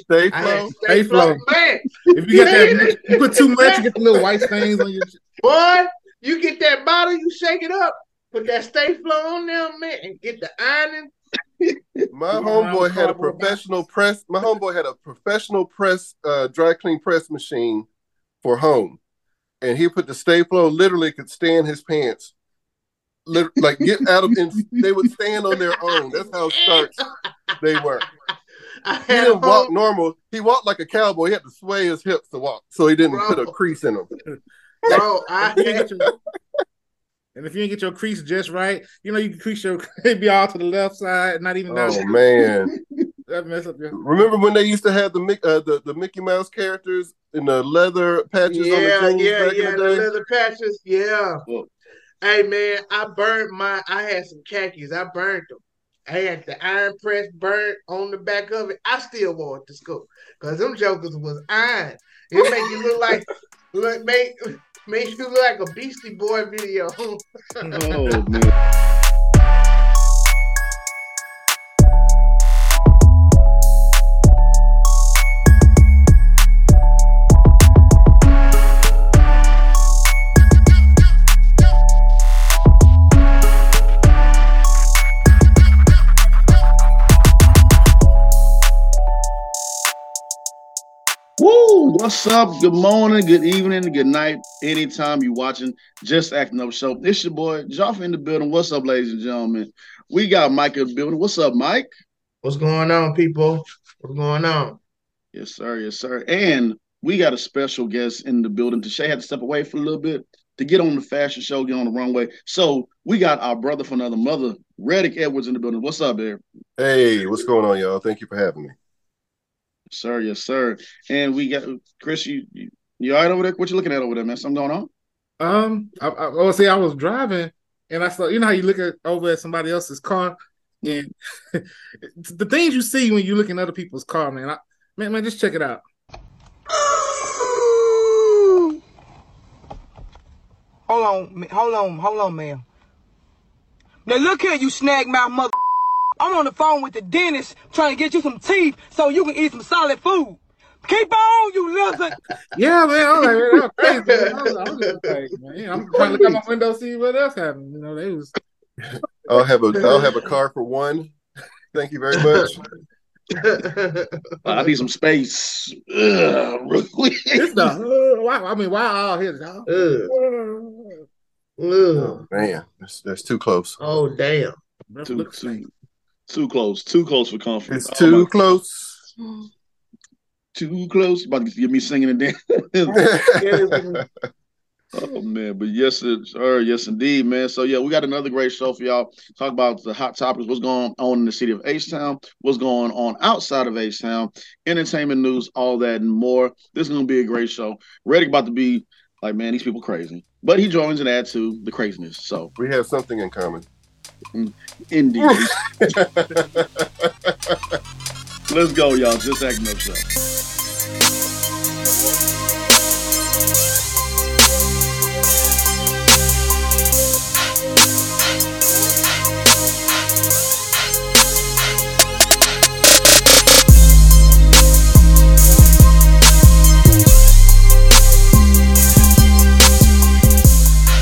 Sta-Flo. had Sta-Flo. man. If you get that, you put too much, you get the little white stains on your. Boy, you get that bottle, you shake it up, put that Sta-Flo on there, man, and get the ironing. My homeboy had a professional press. My homeboy had a professional press, uh, dry clean press machine for home, and he put the Sta-Flo. Literally, could stand his pants. Like get out of, and they would stand on their own. That's how starts they were. I He didn't a walk home, normal. He walked like a cowboy. He had to sway his hips to walk, so he didn't put a crease in them. bro. I If you ain't had, get your- and if you ain't get your crease just right, you know you can crease your it be all to the left side, not even down. Oh man! That mess up your. Remember when they used to have the Mick- uh, the the Mickey Mouse characters in the leather patches on the yeah, yeah, back yeah, in the the day? leather patches, yeah. Well- Hey man, I burned my. I had some khakis. I burned them. I had the iron press burnt on the back of it. I still wore it to school because them jokers was iron. It make you look like look make make you look like a Beastie Boy video. Oh man. What's up? Good morning, good evening, good night. Anytime you watching Just Acting Up Show. It's your boy Joff in the building. What's up, ladies and gentlemen? We got Mike in the building. What's up, Mike? What's going on, people? What's going on? Yes, sir. Yes, sir. And we got a special guest in the building. Tashay had to step away for a little bit to get on the fashion show, get on the runway. So we got our brother from another mother, Redick Edwards, in the building. What's up, there? Hey, what's going on, y'all? Thank you for having me. Sir, yes, sir. And we got Chris. You you, you all right over there? What you looking at over there, man? Something going on? Um, I, I, well, see, I was driving and I saw, you know how you look at over at somebody else's car, and the things you see when you look in other people's car, man. I, man, man, just check it out. Hold on, hold on, hold on, ma'am. Now look here, you snag mouth mother. I'm on the phone with the dentist trying to get you some teeth so you can eat some solid food. Keep on, you lizard. Yeah, man, I was like, man, crazy. Man. I was, I was like, man, I'm trying to look out my window see what else happened. You know, they was I'll have a I'll have a car for one. Thank you very much. I need some space. Ugh, real quick. it's the uh, why, I mean, why all here? dog? Ugh. Ugh. Man, that's, that's too close. Oh damn. too, Look- too, close. Too close for comfort. It's Oh, too close. too close. About to get me singing and dancing. Oh man, but yes, sir, yes indeed, man. So yeah, we got another great show for y'all. Talk about the hot topics, what's going on in the city of H Town, what's going on outside of H Town, entertainment news, all that and more. This is gonna be a great show. Redick about to be like, man, these people crazy, but he joins and add to the craziness. So we have something in common. Indeed, let's go, y'all. Just acting up.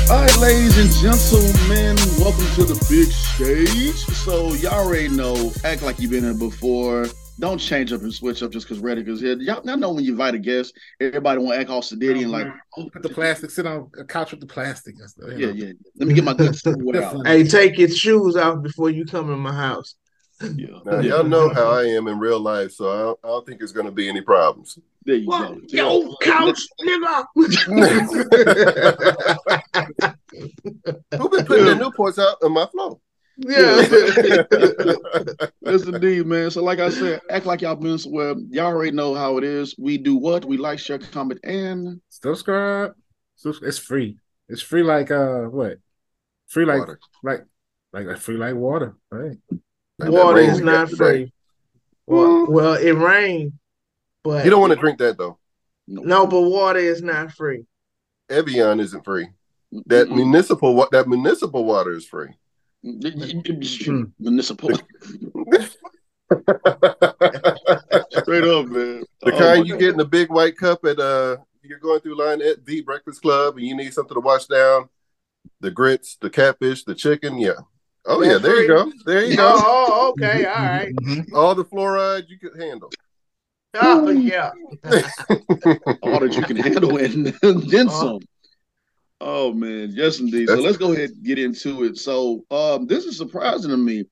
Right, ladies and gentlemen, welcome to the big stage. So y'all already know, act like you've been here before. Don't change up and switch up just because Redick is here. Y'all, y'all know when you invite a guest, everybody want to act all sedity and like, oh, Put the plastic, sit on a couch with the plastic and stuff. you yeah, know. yeah. Let me get my good schoolwear out. Hey, take your shoes off before you come in my house. Yeah. Now, y'all know how I am in real life, so I don't, I don't think it's going to be any problems. There you What? go. Yo, couch, nigga. Who been putting the Newports out on my flow? yeah. Yes, indeed, man. So, like I said, act like y'all been somewhere. Y'all already know how it is. We do what? We like, share, comment, and Subscribe. It's free. It's free like uh what? Free like Water. like like like free like water. Right. Like Water is not free. Well, well, it rained, but You don't want to drink that though. no, but water is not free. Evian isn't free. That Mm-mm. municipal wa- that municipal water is free. municipal. Straight up, man. The Oh, kind my you God. get in a big white cup at uh you're going through line at the breakfast club and you need something to wash down. The grits, the catfish, the chicken, yeah. Oh yeah, That's there you go. There you go. Oh, okay, all right. Mhm. All the fluoride you could handle. Oh, yeah. all that you can handle and then Uh-huh. some. Oh man, yes indeed. So let's go ahead and get into it. So um this is surprising to me.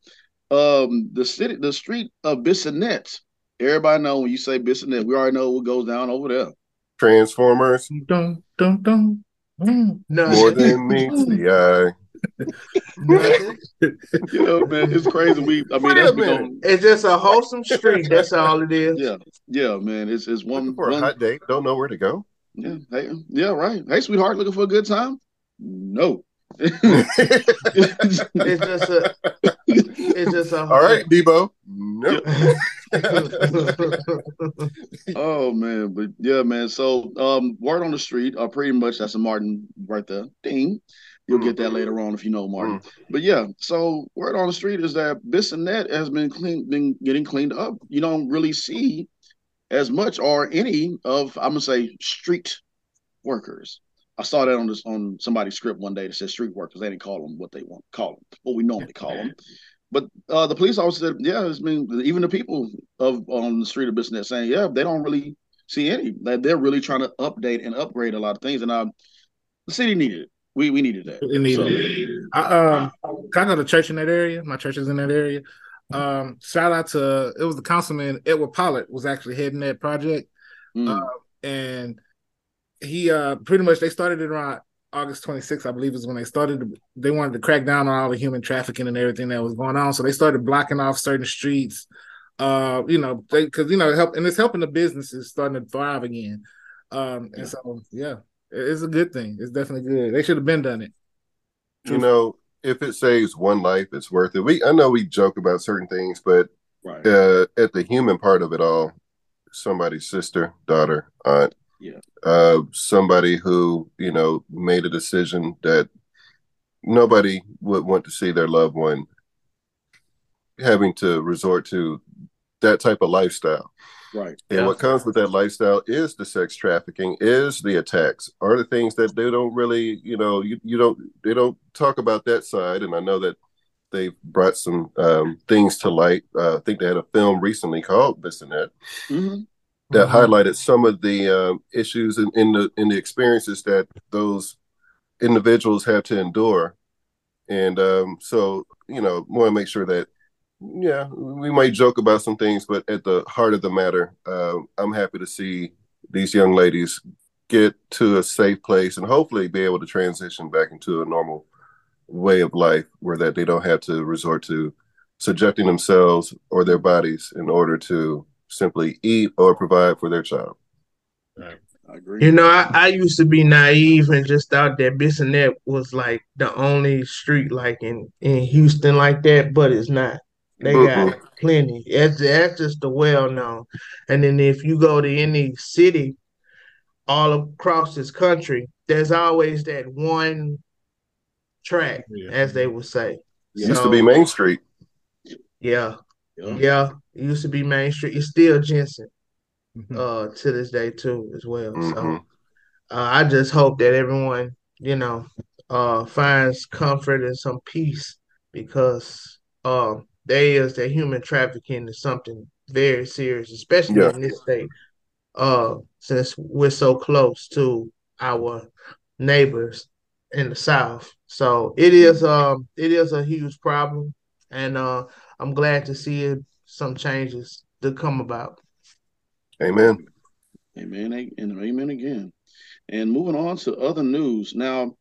Um the city the street of Bissonnet. Everybody know when you say Bissonnet, we already know what goes down over there. Transformers, Dun, dun, dun. Mm. No, more than meets the eye. Nothing. You know, man, it's crazy. We I mean Wait that's a become It's just a wholesome street. That's all it is. yeah, yeah, man. It's it's one, Looking for a hot date, don't know where to go. yeah, hey, yeah, right. Hey, sweetheart, looking for a good time? No. It's just a. It's just a. All right, Debo. Nope. Oh man, but yeah, man. So um word on the street, uh pretty much that's a Martin right there. Ding. You'll get that later on if you know Martin. But yeah, so word on the street is that Bissonnet has been clean been getting cleaned up. You don't really see as much or any of I'm gonna say street workers. I saw that on this on somebody's script one day that said street workers. They didn't call them what they want call them, what we normally call them. But uh, the police officer said, yeah, it's been even the people of on the street of Bissonnet saying, yeah, they don't really see any. That they're really trying to update and upgrade a lot of things, and uh, the city needed it. We we needed that. It needed So-. I, um, I go to church in that area. My church is in that area. Um, shout out to it was the councilman Edward Pollard was actually heading that project, Mm. Uh, and he uh pretty much they started it around August 26th, I believe, is when they started. to- They wanted to crack down on all the human trafficking and everything that was going on, so they started blocking off certain streets. Uh, you know, because you know, help and it's helping the businesses starting to thrive again. Um, and Yeah. so yeah, it's a good thing. It's definitely good. They should have been done it. You know, if it saves one life, it's worth it. We I know we joke about certain things, but right. uh, at the human part of it all, somebody's sister, daughter, aunt, Yeah. uh, somebody who you know made a decision that nobody would want to see their loved one having to resort to that type of lifestyle. Right. And Yeah. what comes with that lifestyle is the sex trafficking, is the attacks, are the things that they don't really, you know, you, you don't they don't talk about that side. And I know that they've brought some um, things to light. Uh, I think they had a film recently called This and That hmm that Mhm. highlighted some of the um, issues in, in the in the experiences that those individuals have to endure. And um, so, you know, want to make sure that, yeah, we might joke about some things, but at the heart of the matter, uh, I'm happy to see these young ladies get to a safe place and hopefully be able to transition back into a normal way of life where that they don't have to resort to subjecting themselves or their bodies in order to simply eat or provide for their child. I agree. You know, I, I used to be naive and just thought that Bissonnet was like the only street like in, in Houston like that, but it's not. They got plenty. That's, that's just the well known. And then if you go to any city all across this country, there's always that one track, Yeah. as they would say. Used So- to be Main Street. Yeah, Yeah. yeah. It used to be Main Street. It's still Jensen Mhm. uh to this day too as well. So Mhm. uh, I just hope that everyone, you know, uh finds comfort and some peace because um there is that human trafficking is something very serious, especially Yeah. in this state. Uh since we're so close to our neighbors in the south. So it is um it is a huge problem and uh I'm glad to see it, some changes to come about. Amen. Amen and amen again. And moving on to other news. Now,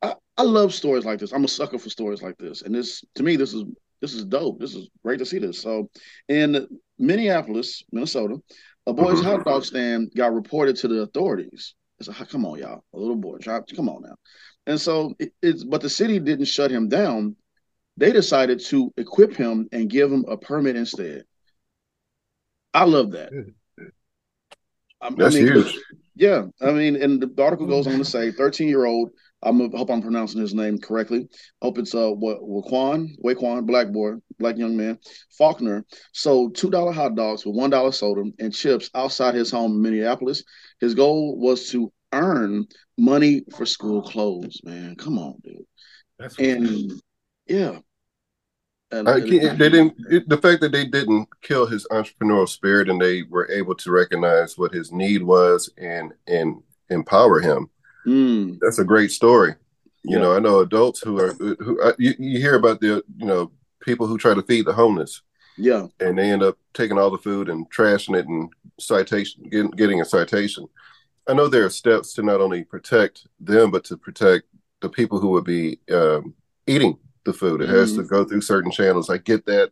I, I love stories like this. I'm a sucker for stories like this. And this to me, this is this is dope. This is great to see this. So in Minneapolis, Minnesota, a boy's Mhm. hot dog stand got reported to the authorities. It's like, come on, y'all. A little boy, try, come on now. And so it, it's but the city didn't shut him down. They decided to equip him and give him a permit instead. I love that. I- I That's mean, huge. yeah, I mean, and the article goes on to say 13 year old I'm I hope I'm pronouncing his name correctly. Hope it's uh what Waquan, Waquan, black boy, black young man, Faulkner sold two dollar hot dogs with one dollar soda and chips outside his home in Minneapolis. His goal was to earn money for school clothes. Man, come on, dude. That's And yeah, And- I can't, they didn't. It, the fact that they didn't kill his entrepreneurial spirit and they were able to recognize what his need was and and empower him. Mm, That's a great story. You Yeah. know, I know adults who are who uh, you, you hear about the you know people who try to feed the homeless yeah, and they end up taking all the food and trashing it and citation getting, getting a citation. I know there are steps to not only protect them but to protect the people who would be um, eating the food. It has to go through certain channels. I get that,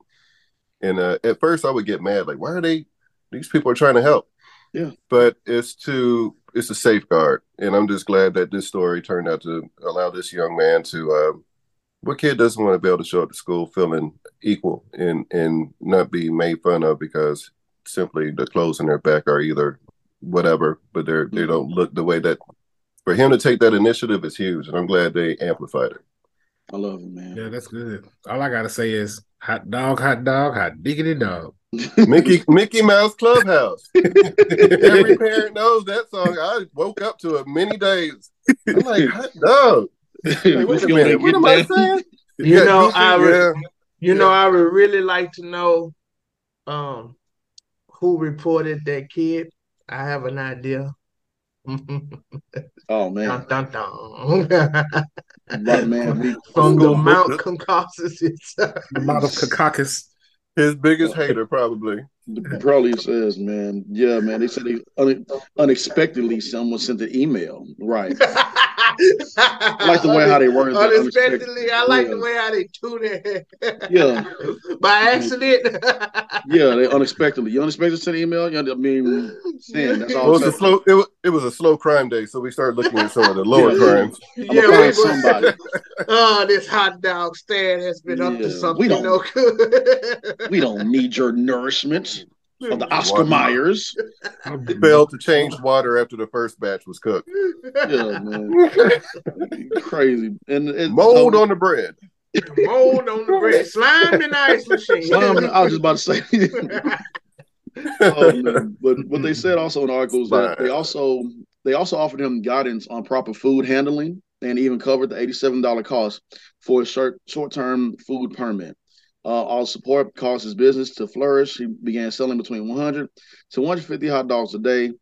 and uh, at first I would get mad, like, why are they? These people are trying to help. Yeah. but it's to it's a safeguard, and I'm just glad that this story turned out to allow this young man to. Um, what kid doesn't want to be able to show up to school feeling equal and and not be made fun of because simply the clothes in their back are either whatever, but they're they don't look the way that. For him to take that initiative is huge, and I'm glad they amplified it. I love it, man. Yeah, that's good. All I gotta say is hot dog, hot dog, hot diggity dog. Mickey Mickey Mouse Clubhouse. Every parent knows that song. I woke up to it many days. I'm like, hot dog. Like, wait a minute, what am I saying? You Yeah, know, I re- yeah. You know, I would really like to know um who reported that kid. I have an idea. Oh man, dun, dun. right, man. We, From the The- Mount the- Caucasus itself. The model Kakakis. His biggest hater, probably. Probably says, man. Yeah, man. They said they un- unexpectedly someone sent an email. Right. I like the way how they word that, unexpectedly. I like the way how they do that. Yeah. By accident. Yeah, they unexpectedly. You unexpectedly sent an email. You know, I mean, sin. That's It all. was I'm a slow. It was, it was a slow crime day, so we started looking at some of the lower Yeah. crimes. I'm yeah, we somebody. oh, this hot dog stand has been up Yeah, to we something don't- no good. We don't need your nourishment of the Oscar Water. Myers. Failed to change water after the first batch was cooked. Yeah, man. Crazy. And it's um, Mold on the bread. Mold on the bread. Slime in the ice machine. Slime, I was just about to say. oh. But what they said also in the article is that they also they also offered him guidance on proper food handling and even covered the eighty-seven dollar cost for a short short term food permit. Uh, all support caused his business to flourish. He began selling between 100 to 150 hot dogs a day.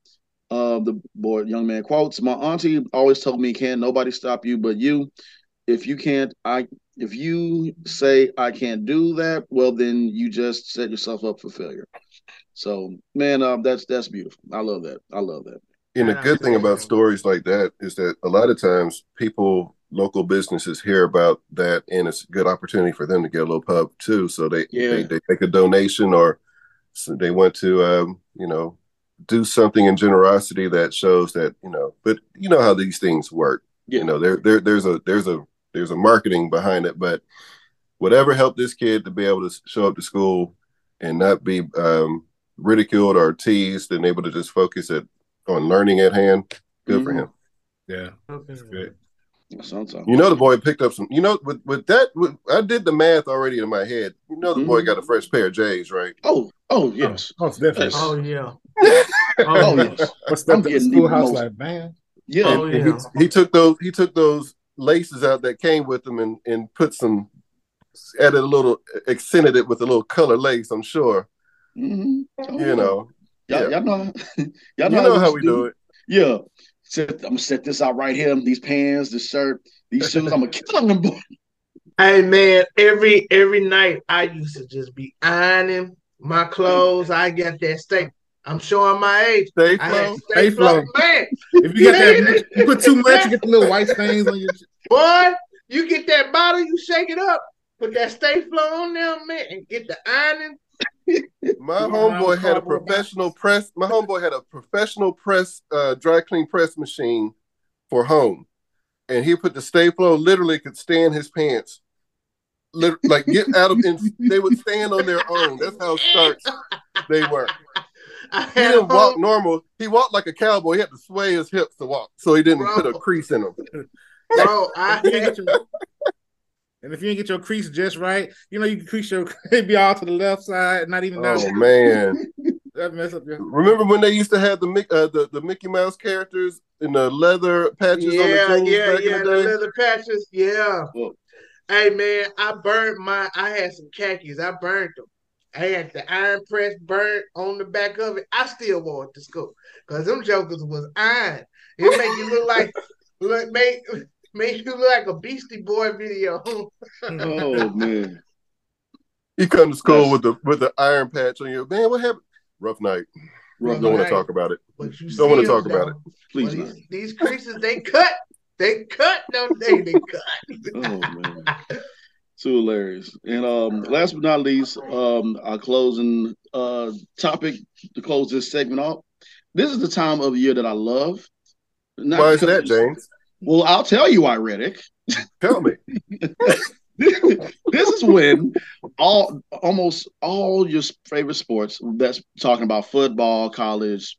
Uh, the boy, young man quotes, "My auntie always told me, "Can nobody stop you but you? If you can't, I if you say I can't do that, well, then you just set yourself up for failure." So, man, um, that's that's beautiful. I love that. I love that. And the good thing about stories like that is that a lot of times people, local businesses hear about that, and it's a good opportunity for them to get a little pub too. So they Yeah. they, they make a donation or so they want to, um, you know, do something in generosity that shows that you know. But you know how these things work. Yeah. You know, there there there's a there's a there's a marketing behind it, but whatever helped this kid to be able to show up to school and not be um, ridiculed or teased and able to just focus it on learning at hand. Good for Mhm. him. Yeah, that's good. Sometimes. You know the boy picked up some. You know with with that, with, I did the math already in my head. You know the boy Mhm. got a fresh pair of J's, right? Oh, oh yes. Oh, it's. Yes. Oh yeah. Oh yes. What's that? The schoolhouse like, man. Yeah. Oh, yeah. he, he took those he took those laces out that came with them and and put some added a little accented it with a little color lace. I'm sure. Mhm. Oh, You know. Y'all, yeah. y'all know, y'all You know, know how we do it. Yeah. Set, I'm gonna set this out right here. These pants, this shirt, these shoes. I'm gonna kill them. boy. Hey man, every every night I used to just be ironing my clothes. I got that steak. I'm showing my age. Sta-Flo. steak Sta-Flo. flow. Man, If you get that, you put too much, you get the little white stains on your. boy, you get that bottle, you shake it up, put that Sta-Flo on there, man, and get the ironing. My homeboy had a professional press. My homeboy had a professional press, uh, dry clean press machine for home, and he put the Sta-Flo. Literally, could stand his pants. Like get out of, and they would stand on their own. That's how stark they were. I He had didn't walk normal. He walked like a cowboy. He had to sway his hips to walk, so he didn't Bro. put a crease in them. Bro, I If you ain't get your- and if you ain't get your crease just right, you know you can crease your it be all to the left side, not even down. Oh man! That mess up your. Remember when they used to have the uh, the the Mickey Mouse characters in the leather patches on the yeah, yeah, back yeah. in The the leather patches, yeah. Well- Hey man, I burned my. I had some khakis. I burned them. I had the iron press burnt on the back of it. I still wore it to school because them jokers was iron. It make you look like look make make you look like a Beastie Boy video. Oh man. You come to school with the with the iron patch on your man. What happened? Rough night. Rough Don't want to talk about it. But Don't wanna still talk about it. Please Well, these, these creases they cut. They cut, don't they? They cut. Oh man. Too hilarious. And um last but not least, um our closing uh topic to close this segment off. This is the time of the year that I love. Not Why is because- that, James? Well, I'll tell you why, Redick. Tell me. this is when all almost all your favorite sports that's talking about football, college,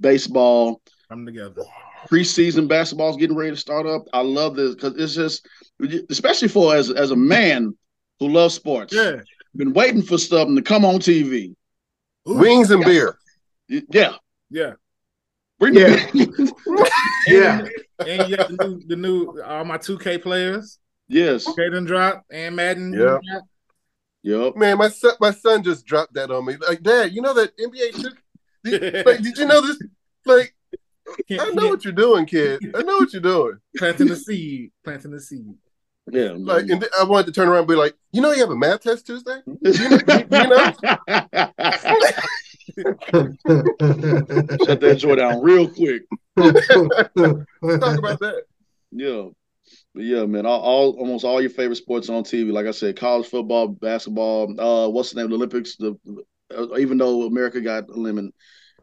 baseball, Come together. preseason basketball is getting ready to start up. I love this because it's just, especially for as as a man who loves sports. Yeah. been waiting for something to come on TV. Wings and beer. Yeah, Yeah. bring Yeah. the Yeah. And you got the new, the new all my 2K players. yes, Caden drop and Madden. Yeah. drop. yep. Man, my son, my son just dropped that on me. Like, Dad, you know that NBA took. Did, like, did you know this? Like, I know what you're doing, kid. I know what you're doing. planting the seed. Planting the seed. Yeah, Like, and th- I wanted to turn around and be like, you know, you have a math test Tuesday. you know? Shut that joy down real quick. Let's talk about that. Yeah. But yeah, man. All, all almost all your favorite sports on TV. Like I said, college football, basketball. Uh, what's the name? The Olympics. The uh, even though America got eliminated,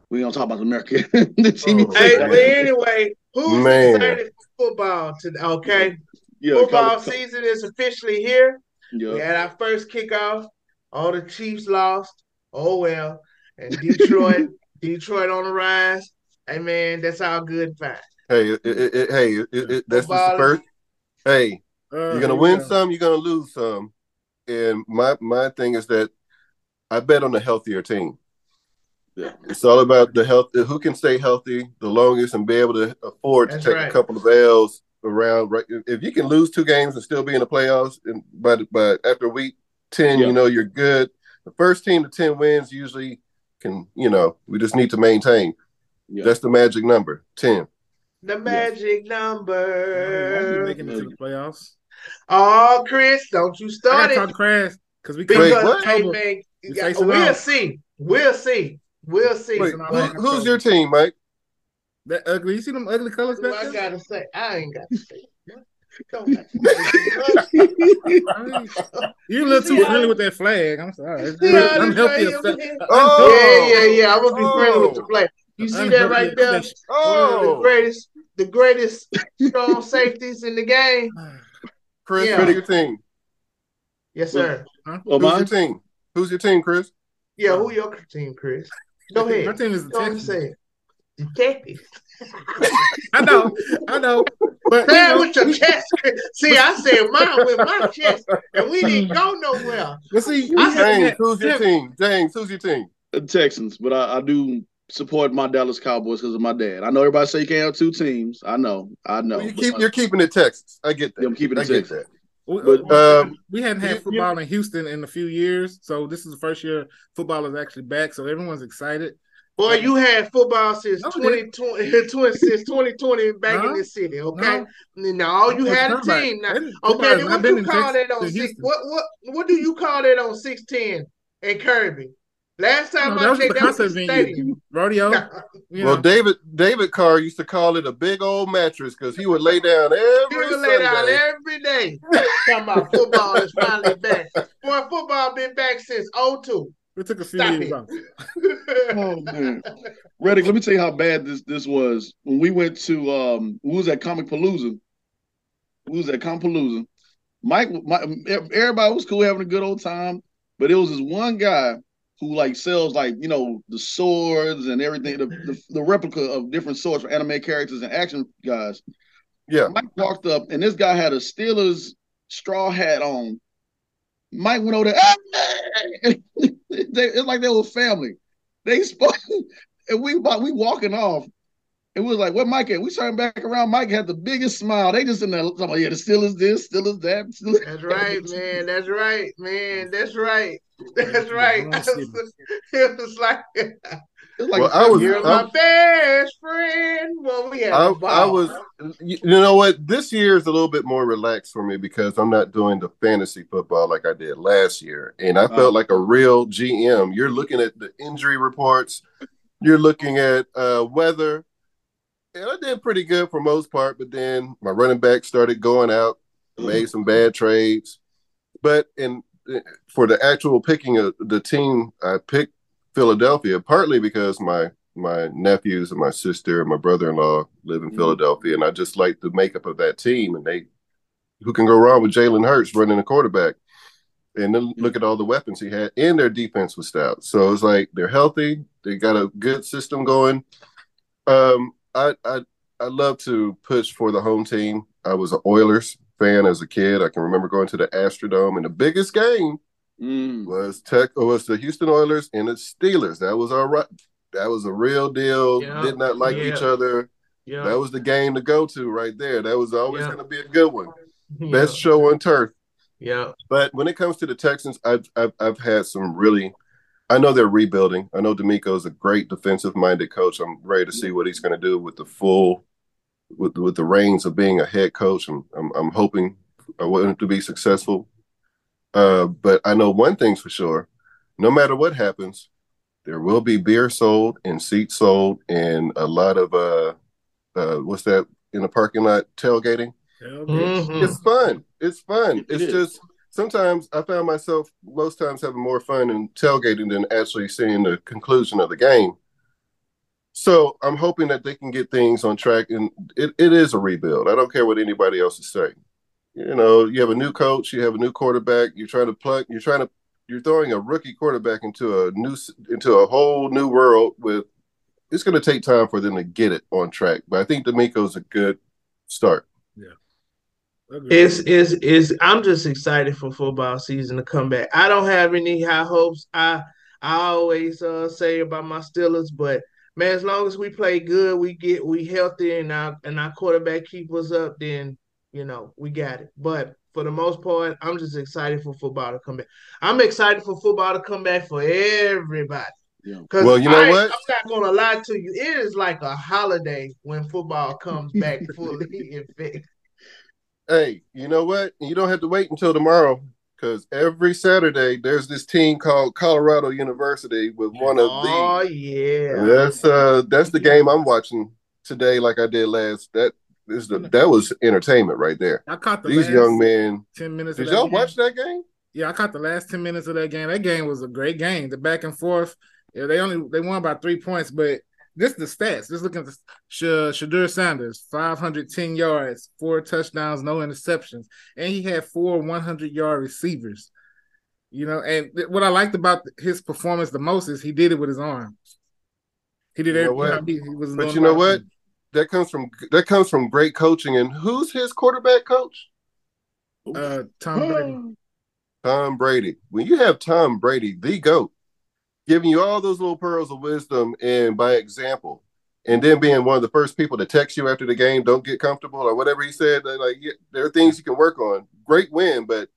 we don't talk about America. the team. Oh, Hey, but anyway, who's Man. excited for football today? Okay, yeah, football college- season is officially here. We Yeah. had our first kickoff. All the Chiefs lost. Oh well. And Detroit, Detroit on the rise. Hey man, that's all good and fine. Hey, it, it, it- hey, it, it, that's just the Football first. Hey, Uh, you're gonna win go. some, you're gonna lose some. And my my thing is that I bet on a healthier team. Yeah. It's all about the health. Who can stay healthy the longest and be able to afford to That's take right. a couple of L's around. Right, if you can lose two games and still be in the playoffs, and but but after week ten, Yeah. you know you're good. The first team to ten wins usually can. You know, we just need to maintain. Yeah. That's the magic number, ten. The magic number. Making it to the playoffs. Oh, Chris, don't you I start gotta it. talk to Crash because we Because Wait, what? hey, October. man, We facing we'll off. see. We'll see. We'll see. Wait, who, who's your team, Mike? That ugly. You see them ugly colors What back I gotta say, I ain't gotta say. Don't have to say You're a little too See friendly with that flag. I'm sorry. See how I'm this healthy. right effect- here? Oh, Yeah, yeah, yeah. I'm gonna be friendly with the oh. flag. You see that right there? affection. One oh, of the Oh, greatest, the greatest strong safeties in the game. Chris, Yeah. who's your team? Yes, sir. Oh, Who's your team? Who's your team, Chris? Yeah, who your team, Chris? Go ahead. My team is the Go and Texans. say it. Detective. I know, I know, but you know, with your chest. See, I said mine with my chest, and we didn't go nowhere. but see, I we James, who's your team? James, who's your team? The Texans, but I, I do support my Dallas Cowboys because of my dad. I know everybody say you can't have two teams. I know, I know. Well, you keep, my, you're keeping it Texas. I get that. Yeah, I'm keeping it I Texas. that. we, But, um, we hadn't you- had you- football in Houston in a few years, so this is the first year football is actually back. So everyone's excited. Boy, you had football since No, 2020, 20 since 2020 back in No. this city, okay? No. Now you What had a team. Now, about? That- football okay, then what been you call Texas that on six? What what what do you call that on sixteen and Kirby? Last time No, I that was checked, the that was concert the venue. stadium. Rodeo. You Well, David David Carr used to call it a big old mattress because he would lay down every day. He every would lay down every day. Talking about football is finally back. Boy, football been back since 02. It took a few Stop years it. off. Oh man, Redick, let me tell you how bad this this was when we went to um we was at Comicpalooza. We was at Comicpalooza. Mike, my, everybody was cool having a good old time, but it was this one guy who like sells like you know the swords and everything, the, the, the replica of different swords for anime characters and action guys. Yeah. Mike walked up and this guy had a Steelers straw hat on. Mike went over there. "Hey!" they, it's like they were family. They spoke, and we we walking off. And we was like, "What Mike at?" We turned back around. Mike had the biggest smile. They just in there talking about, "Yeah, the Steelers this, Steelers that." Steelers. That's right, man. That's right, man. That's right. That's right. it was like Like Well, I was- you're I- my best friend. Well, we had I. I was, you know what? This year is a little bit more relaxed for me because I'm not doing the fantasy football like I did last year. And I felt uh-huh. like a real GM. You're looking at the injury reports, you're looking at uh, weather. And I did pretty good for most part, but then my running back started going out, mm. made some bad trades. But in eh, for the actual picking of the team, I picked Philadelphia partly because my my nephews and my sister and my brother-in-law live in Mhm. Philadelphia, and I just like the makeup of that team. And they, who can go wrong with Jalen Hurts running a quarterback? And then look at all the weapons he had, and their defense was stout. So it's like they're healthy. They got a good system going. Um, I I I love to push for the home team. I was an Oilers fan as a kid. I can remember going to the Astrodome, and the biggest game Mm. was Tech was the Houston Oilers and the Steelers. That was all right. That was a real deal. Yeah, Did not like yeah. each other. yeah. That was the game to go to right there. That was always going to be a good one. Best show on turf. Yeah. But when it comes to the Texans, I've I've, I've had some really. I know they're rebuilding. I know DeMeco is a great defensive-minded coach. I'm ready to see what he's going to do with the full, with with the reins of being a head coach. I'm I'm, I'm hoping I want him to be successful. Uh, but I know one thing's for sure: no matter what happens, there will be beer sold and seats sold and a lot of uh, uh, what's that in the parking lot tailgating. Tailgate. Mhm. It's fun. It's fun. It It's is. just sometimes I found myself most times having more fun in tailgating than actually seeing the conclusion of the game. So I'm hoping that they can get things on track, and it, it is a rebuild. I don't care what anybody else is saying. You know, you have a new coach, you have a new quarterback. You're trying to plug. You're trying to. You're throwing a rookie quarterback into a new into a whole new world. With it's going to take time for them to get it on track. But I think DeMeco's a good start. Agreed. It's it's it's I'm just excited for football season to come back. I don't have any high hopes. I I always uh, say about my Steelers, but man, as long as we play good, we get we healthy and our and our quarterback keep us up, then you know we got it. But for the most part, I'm just excited for football to come back. I'm excited for football to come back for everybody. Yeah. Cause Well, you know I, what? I'm not gonna lie to you. It is like a holiday when football comes back fully in effect. Hey, you know what? You don't have to wait until tomorrow because every Saturday there's this team called Colorado University with one of the. Oh yeah. That's uh that's the game I'm watching today, like I did last. That is the that was entertainment right there. I caught the These last young men. ten minutes. Did y'all game. watch that game? Yeah, I caught the last ten minutes of that game. That game was a great game. The back and forth. Yeah, they only they won by three points, but this the stats. Just looking at the Sh- Shedeur Sanders, five hundred ten yards, four touchdowns, no interceptions, and he had four one hundred yard receivers. You know, and th- what I liked about his performance the most is he did it with his arms. He did You everything. He, he was But you know a lot of what? things. That comes from that comes from great coaching. And who's his quarterback coach? Uh, Tom Brady. Tom Brady. When you have Tom Brady, the GOAT, giving you all those little pearls of wisdom and by example, and then being one of the first people to text you after the game, don't get comfortable or whatever he said. Like yeah, there are things you can work on. Great win, but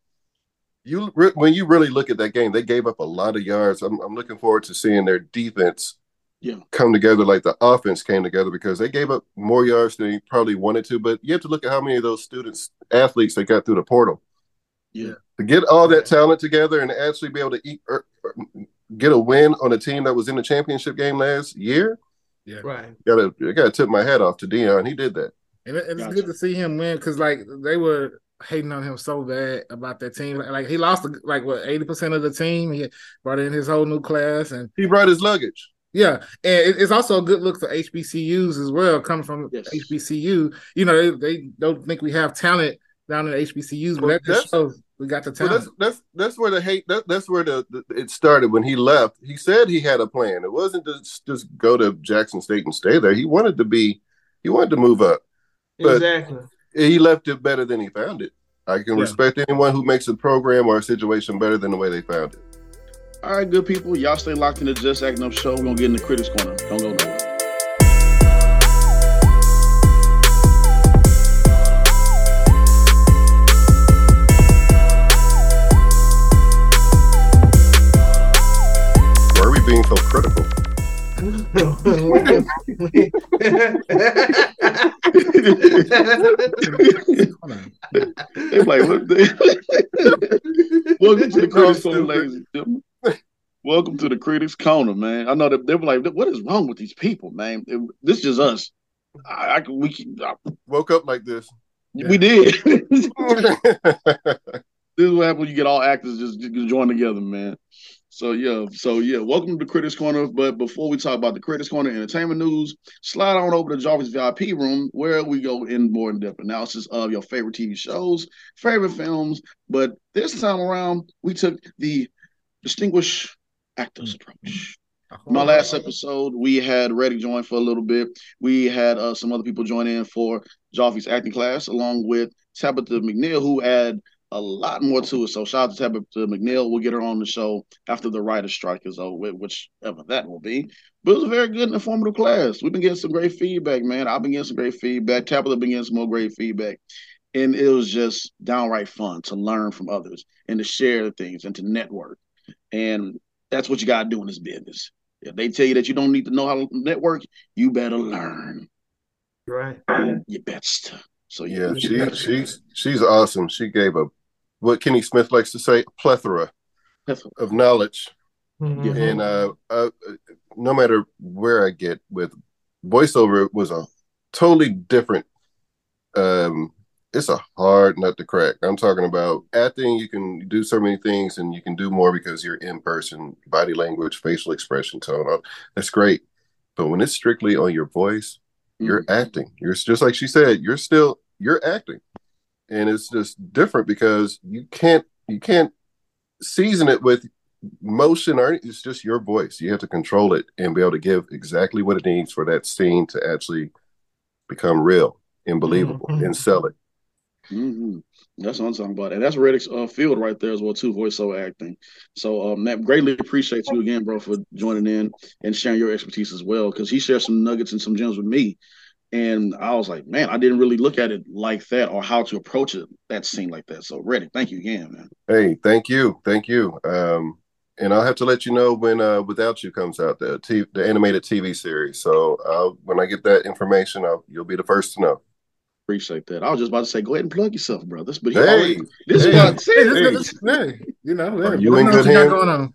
you re- when you really look at that game, they gave up a lot of yards. I'm, I'm looking forward to seeing their defense Yeah. come together like the offense came together because they gave up more yards than they probably wanted to. But you have to look at how many of those students, athletes, they got through the portal Yeah. to get all that talent together and actually be able to eat, er, er, get a win on a team that was in the championship game last year. Yeah. Right. Gotta, I gotta tip my hat off to Deion. He did that. And it- it's Gotcha. good to see him win because like they were hating on him so bad about that team. Like he lost like what eighty percent of the team. He brought in his whole new class, and He brought his luggage. Yeah, and it's also a good look for HBCUs as well. Coming from Yes. HBCU, you know they, they don't think we have talent down in HBCUs, but Well, that just shows we got the So talent. that's that's that's where the hate. That, that's where the, the it started when he left. He said he had a plan. It wasn't just just go to Jackson State and stay there. He wanted to be. He wanted to move up. But- exactly. he left it better than he found it. I can Yeah. respect anyone who makes a program or a situation better than the way they found it. All right, good people. Y'all stay locked in the Just Acting Up show. We're gonna get in the critics corner. Don't go nowhere. Why are we being so critical? Hold on. They like, what the- Welcome to the Critics Corner, ladies and gentlemen. Welcome to the Critics Corner, man. I know that they were like, what is wrong with these people, man? It- this is just us. I, I we can, I- Woke up like this. we did. this is what happens when you get all actors just, just join together, man. So yeah, so yeah, welcome to the Critics Corner. But before we talk about the Critics Corner entertainment news, slide on over to Jarvis VIP room where we go in more in-depth analysis of your favorite TV shows, favorite films. But this time around, we took the distinguished actors approach. My last episode, we had Redick join for a little bit. We had uh, some other people join in for Joffrey's acting class, along with Tabitha McNeil, who had a lot more to it. So shout out to Tabitha McNeil. We'll get her on the show after the writer's strike is over, whichever that will be. But it was a very good and informative class. We've been getting some great feedback, man. I've been getting some great feedback. Tabitha been getting some more great feedback. And it was just downright fun to learn from others and to share the things and to network. And that's what you got to do in this business. If they tell you that you don't need to know how to network, you better learn. right. You best. So Yeah, you she better- she's she's awesome. She gave a what Kenny Smith likes to say, a plethora of knowledge. Mhm. And uh, uh no matter where I get with voiceover was a totally different um it's a hard nut to crack. I'm talking about acting, you can do so many things and you can do more because you're in person, body language, facial expression, tone. That's great. But when it's strictly on your voice, you're acting. You're just like she said, you're still you're acting. And it's just different because you can't you can't season it with motion or it's just your voice. You have to control it and be able to give exactly what it needs for that scene to actually become real and believable Mhm. and sell it. Hmm That's what I'm talking about, and that's Redick's uh, field right there as well too, voiceover acting. So, um, Matt, greatly appreciate you again, bro, for joining in and sharing your expertise as well, because he shared some nuggets and some gems with me, and I was like, man, I didn't really look at it like that or how to approach it that scene like that. So, Redick, thank you again, man. Hey, thank you. Thank you. Um and I'll have to let you know when uh Without You comes out, the t- the animated TV series. So uh, when I get that information, I'll, you'll be the first to know. Appreciate that. I was just about to say, go ahead and plug yourself, brothers. But he Hey, already, this hey. is what Hey, this- Hey. this- hey, you know, Are hey, you let in what good you got hands? going on.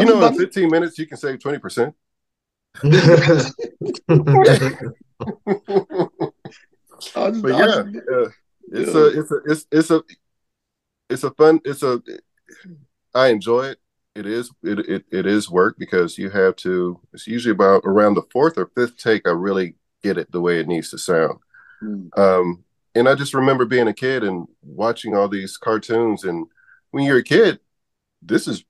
You know, about in to- 15 minutes, you can save 20%. I was- but yeah, was- uh, it's Yeah. a it's a it's it's a it's a fun it's a I enjoy it. It is it, it it is work because you have to. It's usually about around the fourth or fifth take. I really get it the way it needs to sound. Mm. Um, and I just remember being a kid and watching all these cartoons. And when you're a kid, this is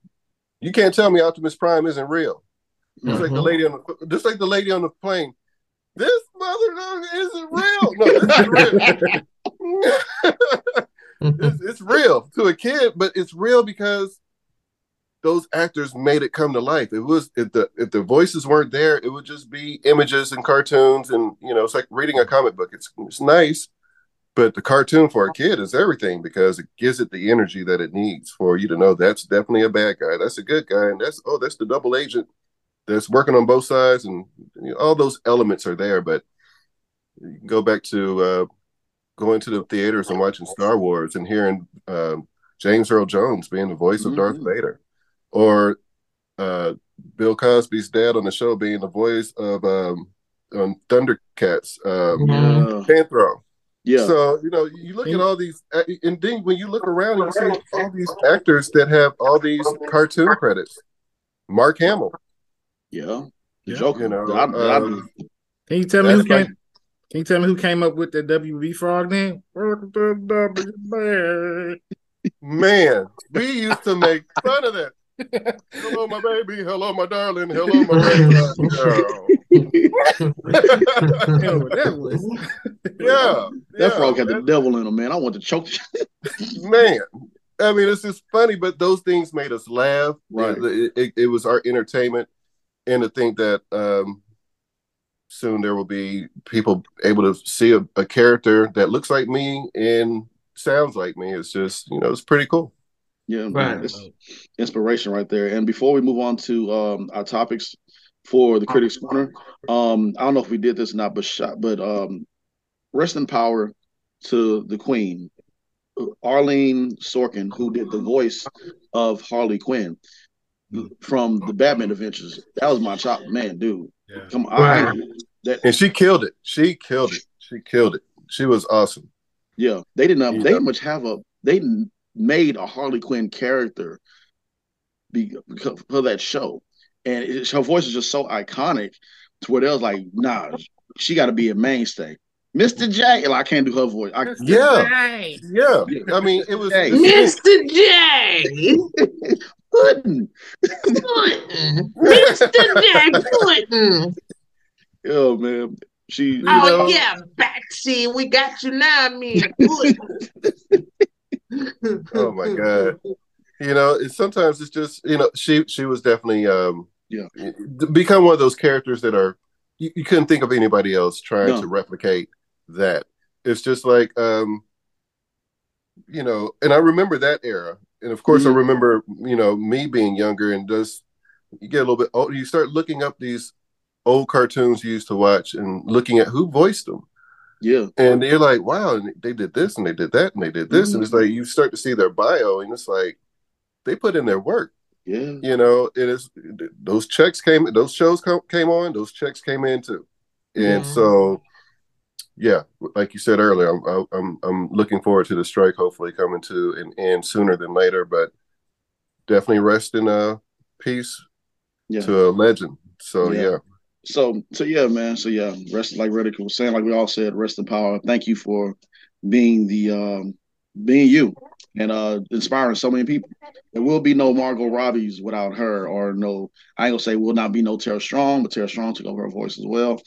you can't tell me Optimus Prime isn't real. Just like the Mhm. lady on the just like the lady on the plane. This mother isn't real. No, this is real. it's, it's real to a kid, but it's real because those actors made it come to life. It was if the if the voices weren't there, it would just be images and cartoons, and you know, it's like reading a comic book. It's it's nice, but the cartoon for a kid is everything because it gives it the energy that it needs for you to know that's definitely a bad guy, that's a good guy, and that's oh, that's the double agent that's working on both sides, and you know, all those elements are there. But you can go back to uh, going to the theaters and watching Star Wars and hearing um, James Earl Jones being the voice of Darth Mhm. Vader, or uh, Bill Cosby's dad on the show being the voice of um, on Thundercats, um. Yeah. Panthro. Yeah. So you know, you look at all these, and then when you look around, you see all these actors that have all these cartoon credits. Mark Hamill, yeah. The Yeah. Joker. you know, I- I- um, Can you tell me who That's like- came? Can you tell me who came up with the WB frog name? man, we used to make fun of that. Hello, my baby. Hello, my darling. Hello, my baby. Girl. Hell that voice. yeah, That yeah, frog had the devil in him, man. I want to choke. man. I mean, it's just funny, but those things made us laugh. Right. It, it, it was our entertainment, and to think that um, soon there will be people able to see a, a character that looks like me and sounds like me. It's just you know, it's pretty cool. Yeah, man, Right. it's inspiration right there. And before we move on to um, our topics for the Critics Corner, um, I don't know if we did this or not, but shot, but um, rest in power to the Queen, Arlene Sorkin, who did the voice of Harley Quinn from the Batman Adventures. That was my chop, man, dude. Yeah. Come on, Right. that And she killed it. She killed it. She killed it. She was awesome. Yeah, they didn't. Have, They didn't much have a. They n- made a Harley Quinn character because for that show, and it, her voice is just so iconic to where they was like, nah, she got to be a mainstay. Mister J, and I can't do her voice. I, Yeah. Yeah. I mean, it was. Hey. Mr. J. Puddin'. Puddin'. Mr. J. Puddin'. oh man, she. Oh know, yeah, Batsy, we got you now, me. Oh my god. You know, it's, sometimes it's just you know she she was definitely um Yeah. become one of those characters that are you, you couldn't think of anybody else trying No. to replicate that. It's just like um you know, and I remember that era, and of course I Mhm. remember you know me being younger and just you get a little bit old. You start looking up these old cartoons you used to watch and looking at who voiced them Yeah, and you're like, wow, and they did this and they did that and they did this, Mm-hmm. and it's like you start to see their bio, and it's like they put in their work, yeah, you know. It is those checks came, those shows come, came on, those checks came in too, and Yeah. so yeah, like you said earlier, I'm I'm I'm looking forward to the strike hopefully coming to an end sooner than later, but definitely rest in uh peace yeah. to a legend. So Yeah. yeah, So, so yeah, man. So yeah, rest like Redick was saying, like we all said, rest in power. Thank you for being the um being you and uh inspiring so many people. There will be no Margot Robbie's without her, or no, I ain't gonna say will not be no Tara Strong, but Tara Strong took over her voice as well.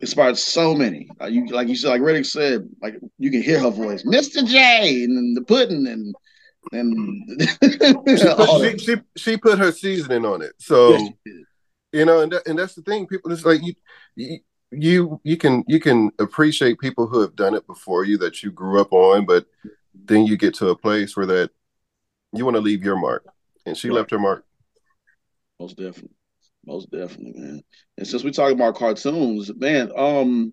Inspired so many. Uh, you like you said, like Redick said, like you can hear her voice, Mr. J, and the pudding, and and she, put, she, she she put her seasoning on it, so. Yes. You know and, that, and that's the thing people it's like you, you you can you can appreciate people who have done it before you that you grew up on but then you get to a place where that you want to leave your mark and she Right. left her mark Most definitely. Most definitely, man. And since we're talking about cartoons, man, um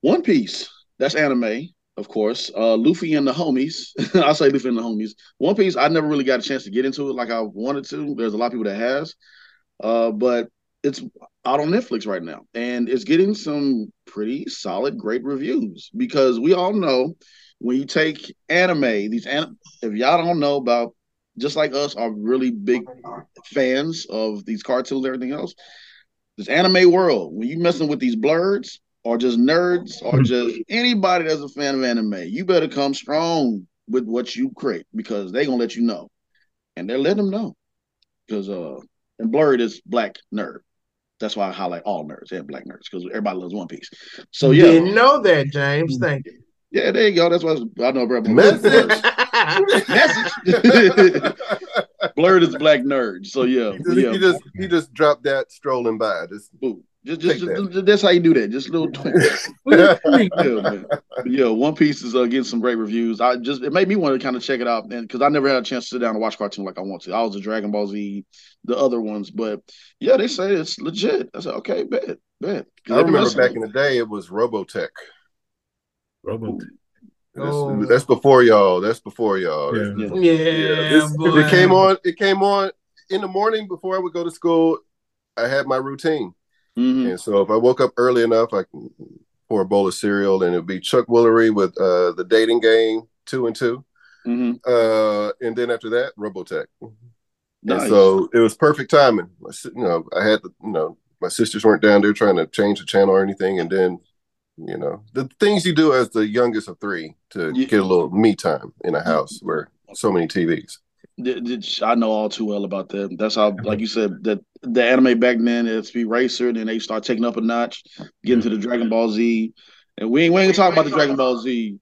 One Piece, that's anime, of course. Uh Luffy and the homies. I say Luffy and the homies. One Piece, I never really got a chance to get into it like I wanted to. There's a lot of people that has. Uh, but it's out on Netflix right now. And it's getting some pretty solid, great reviews because we all know when you take anime, these anim- if y'all don't know about just like us are really big fans of these cartoons and everything else. This anime world, when you messing with these blerds or just nerds or just anybody that's a fan of anime, you better come strong with what you create because they gonna let you know, and they're letting them know because uh, and blerd is black nerd. That's why I highlight all nerds and black nerds because everybody loves One Piece. So yeah, Didn't know that, James. Mm-hmm. Thank you. yeah, there you go. That's why I know everybody. Message. Message. Blerd is black nerd. So yeah, you, just, yeah. you just you just dropped that strolling by just Boo. Just, just, Take just, that's how you do that. Just a little twink. yeah, yeah, One Piece is uh, getting some great reviews. I just it made me want to kind of check it out, and because I never had a chance to sit down and watch cartoon like I want to. I was a Dragon Ball Z, the other ones, but yeah, they say it's legit. I said, okay, bet, bet. 'Cause I remember rest back in the day it was Robotech Robo. that's, Oh. that's before y'all that's before y'all Yeah. Yeah. Yeah, Yeah, this- it came on. It came on in the morning before I would go to school. I had my routine, Mhm. and so if I woke up early enough, I can pour a bowl of cereal, and it'd be Chuck Woolery with uh, the dating game two and two, Mhm. uh, and then after that, Robotech. Nice. And so it was perfect timing. You know, I had the, you know, my sisters weren't down there trying to change the channel or anything, and then. You know the things you do as the youngest of three to Yeah. get a little me time in a house where so many TVs. I know all too well about that. That's how, like you said, that the anime back then at Speed Racer, and then they start taking up a notch, getting to the Dragon Ball Z. And we ain't, we ain't gonna talk about the Dragon Ball Z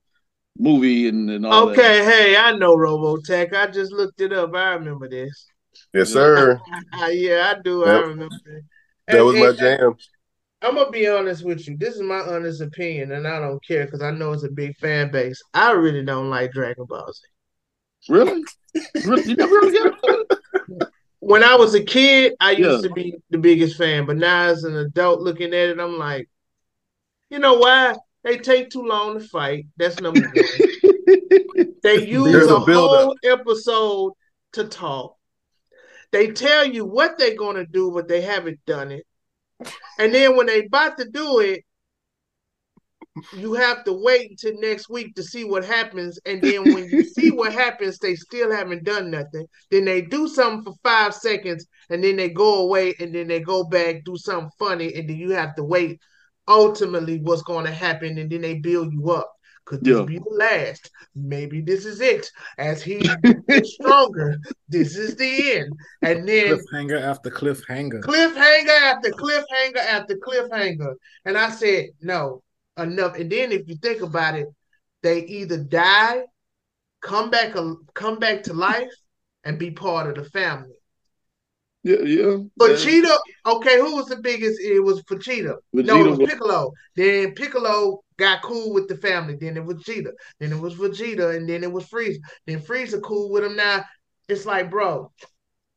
movie and, and all that. Okay, hey, I know Robotech. I just looked it up. I remember this. Yes, sir. yeah, I do. I remember it. That was my And- jam. I'm gonna be honest with you. This is my honest opinion, and I don't care because I know it's a big fan base. I really don't like Dragon Ball Z. Really? really? You never really got it? When I was a kid, I used Yeah. to be the biggest fan, but now as an adult looking at it, I'm like, you know why? They take too long to fight. That's number one. They use There's a, a whole episode to talk. They tell you what they're gonna do, but they haven't done it. And then when they about to do it, you have to wait until next week to see what happens. And then when you see what happens, they still haven't done nothing. Then they do something for five seconds, and then they go away, and then they go back, do something funny, and then you have to wait. Ultimately, what's going to happen, and then they build you up. Could this Yeah. be the last? Maybe this is it. As he gets stronger, this is the end. And then Cliffhanger after cliffhanger. cliffhanger after cliffhanger after cliffhanger. And I said, no, enough. And then if you think about it, they either die, come back, come back to life, and be part of the family. Yeah, yeah. But Vegeta, okay, who was the biggest? It was for Vegeta. No, it Vegeta was was- Piccolo. Then Piccolo got cool with the family. Then it was Vegeta. Then it was Vegeta, and then it was Frieza. Then Frieza cool with him now. It's like, bro,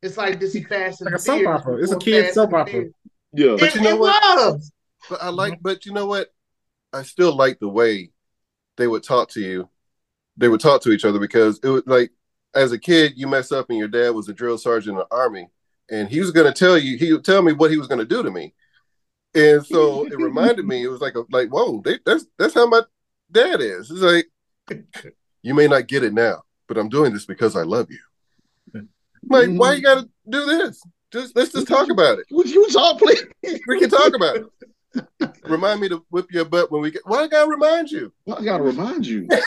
it's like this is Fast and Like a soap opera. It's a kid soap opera. Yeah. But It, you know it what? was. But I like, mm-hmm. but you know what? I still like the way they would talk to you. They would talk to each other because it was like, as a kid, you mess up and your dad was a drill sergeant in the army, and he was going to tell you, he would tell me what he was going to do to me, and so it reminded me. It was like, a, like, whoa, they, that's that's how my dad is. It's like, you may not get it now, but I'm doing this because I love you. Like, why you got to do this? Just let's just talk about it. Would you talk, please? We can talk about it. Remind me to whip your butt when we get. Why I gotta remind you? I gotta remind you.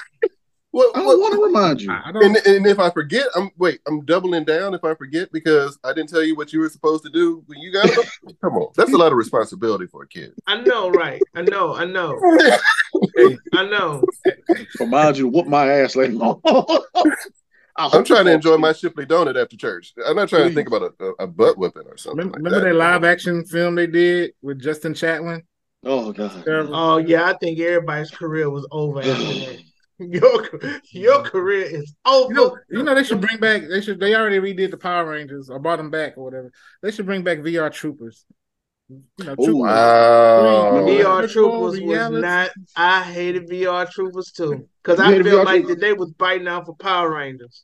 What? I don't what want to remind you. I don't. and, and if I forget, I'm wait. I'm doubling down if I forget because I didn't tell you what you were supposed to do when you got it. Come on, that's a lot of responsibility for a kid. I know, right? I know, I know, I know. Remind you to whoop my ass later on. I hope I'm trying to enjoy my Shipley donut after church. I'm not trying to think about a, a, a butt whipping or something. Remember, like remember that. that live action film they did with Justin Chatwin? Oh god. Oh yeah, I think everybody's career was over after that. Your your career is over. You know, you know they should bring back. They should. They already redid the Power Rangers or brought them back or whatever. They should bring back VR Troopers. You know, Ooh. Troopers. Wow. VR Virtual Troopers was not. I hated VR Troopers too because I hated felt VR like that they was biting out for Power Rangers.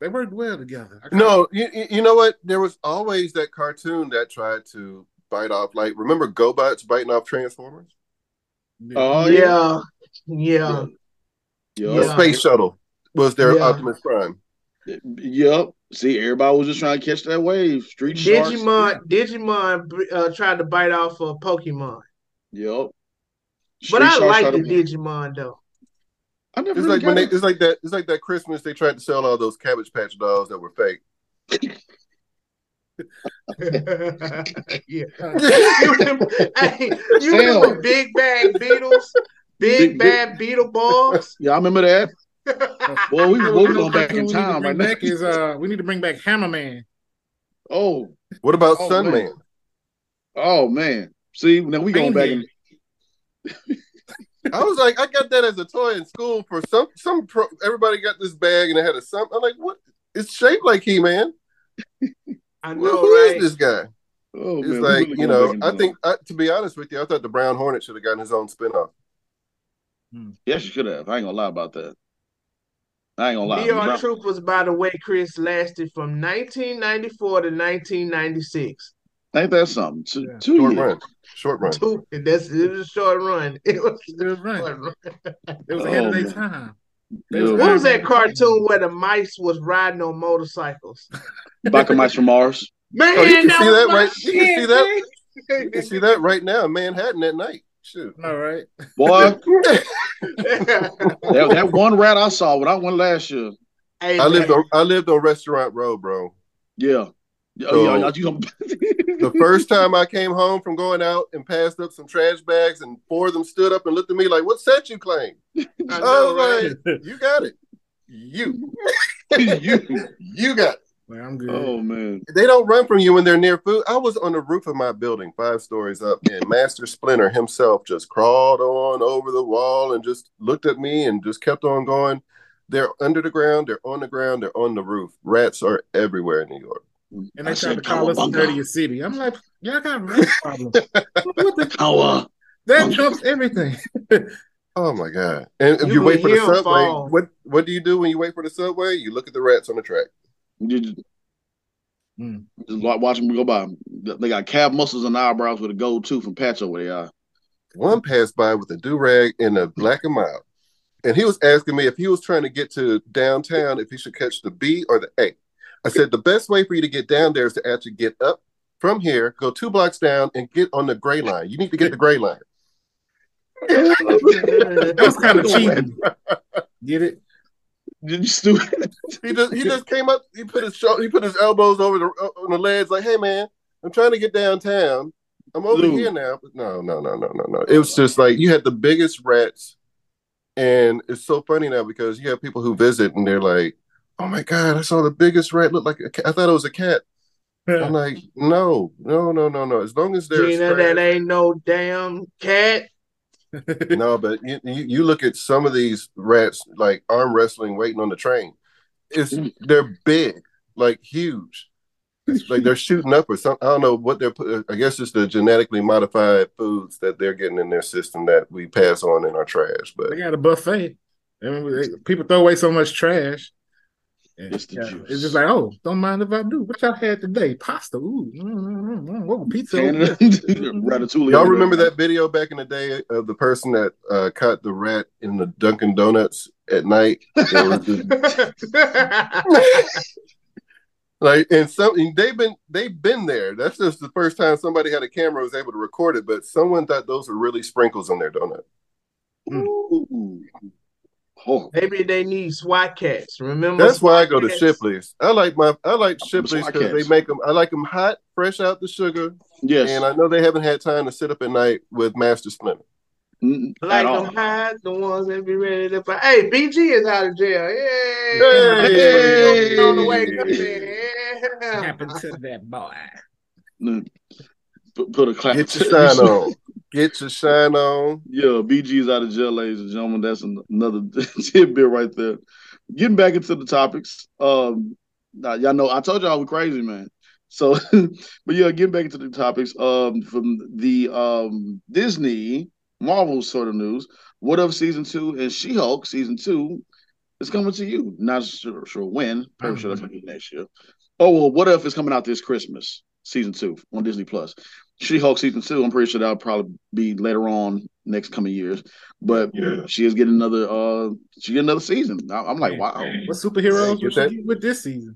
They worked well together. No, you, you you know what? There was always that cartoon that tried to bite off. Like, remember GoBots biting off Transformers? can't- Oh yeah, yeah. yeah. The Yeah. space shuttle was their Yeah. Optimus Prime. Yep. See, everybody was just trying to catch that wave. Street sharks. Digimon, Digimon uh, tried to bite off of Pokemon, Yep. but I like the Digimon though. I never It's really like when got they, it's like that. It's like that Christmas they tried to sell all those Cabbage Patch dolls that were fake. yeah. Yeah. You remember, hey, you remember Big Bad Beetles? Big Big- Bad Beetleborgs? Yeah, I remember that. Boy, we You were going back in we need to time bring right now. is uh, we need to bring back Hammerman. Oh, What about Oh, Sun man. Man? oh man. See, now we going back in I was like, I got that as a toy in school for some some. Pro, everybody got this bag and it had a some. I'm like, what? It's shaped like He Man. I know, Well, who is right? this guy? Oh It's man, like really you know. I think, I, to be honest with you, I thought the Brown Hornet should have gotten his own spinoff. Yes, you should have. I ain't gonna lie about that. I ain't gonna lie. VR Now- Troopers, by the way, Chris, lasted from 1994 to 1996. Ain't that something? Two, Yeah. two Short years. run, short run. Two, that's it was a short run. It was a Good run. short run. It was ahead Oh, of their oh, man. time. Yeah. What was that cartoon where the mice was riding on motorcycles? Biker Mice from Mars. Man, Oh, you can see that my right- you can see that. man. You can see that right now in Manhattan at night. Shoot. All right. Boy, that, that one rat I saw when I went last year. Hey, I lived on I lived on Restaurant Row, bro. Yeah. Yo, So- yo, yo, you gonna- The first time I came home from going out and passed up some trash bags, and four of them stood up and looked at me like, "What set you claim?" I I was right? like, "You got it, you, you. you got it." Man, I'm good. Oh man. They don't run from you when they're near food. I was on the roof of my building, five stories up, and Master Splinter himself just crawled on over the wall and just looked at me and just kept on going. They're under the ground, they're on the ground, they're on the roof. Rats are everywhere in New York. And they tried to call us the cowabunga. dirtiest city. I'm like, y'all got rat problems. what the? power? Uh, that trumps everything. Oh my god! And if You you, wait for the subway, fall. what what do you do when you wait for the subway? You look at the rats on the track. You just, Mm. just wa- watch them go by. They got calf muscles and eyebrows with a gold tooth and patch over their eye. One passed by with a do rag and a black and mild, and he was asking me if he was trying to get to downtown if he should catch the B or the A. I said the best way for you to get down there is to actually get up from here, go two blocks down, and get on the gray line. You need to get the gray line. That was kind of cheating. Get it? You you stupid. He just he just came up. He put his sho- he put his elbows over the uh, on the legs like, "Hey man, I'm trying to get downtown. I'm over Dude. here now." But no, no, no, no, no, no. It was just like you had the biggest rats, and it's so funny now because you have people who visit and they're like, "Oh my god, I saw the biggest rat look like a cat. I thought it was a cat." I'm like, "No, no, no, no, no. As long as there's Gina, that ain't no damn cat. No, but you, you look at some of these rats like arm wrestling, waiting on the train. It's mm. they're big, like huge. It's like they're shooting up or something. I don't know what they're. I guess it's the genetically modified foods that they're getting in their system that we pass on in our trash. But They got a buffet. I mean, people throw away so much trash. And, It's the yeah, juice. it's just like, oh, don't mind if I do. What y'all had today? Pasta. Ooh, mm, mm, mm, whoa, pizza. Canada. Ratatouille. y'all remember that video back in the day of the person that uh, caught the rat in the Dunkin' Donuts at night? It was just- Like and some they've been they've been there. That's just the first time somebody had a camera was able to record it, but someone thought those were really sprinkles on their donut. Ooh. Oh, Maybe they need SWAT Kats. Remember? That's why I go to Shipley's. I like my I like Shipley's because they make them. I like them hot, fresh out the sugar, yes. and I know they haven't had time to sit up at night with Master Splinter. Mm, like them high, the ones that be ready to fight. Hey, BG is out of jail. Yay! Hey! On the way, come happened to that boy? Put, put a clap. Get your shine on. Get your shine on. Yeah, BG's out of jail, ladies and gentlemen. That's an- another tidbit right there. Getting back into the topics. Um, now, y'all know I told y'all we're crazy, man. So, but yeah, getting back into the topics. Um, from the um Disney Marvel sort of news. What of season two and She Hulk season two is coming to you. Not sure, sure when. Pretty sure that's gonna be next year. Oh well, what if it's coming out this Christmas? Season two on Disney Plus. She Hulk season two. I'm pretty sure that'll probably be later on next coming years. But Yeah. she is getting another. uh She get another season. I- I'm like, wow. What superheroes Get was that- get with this season?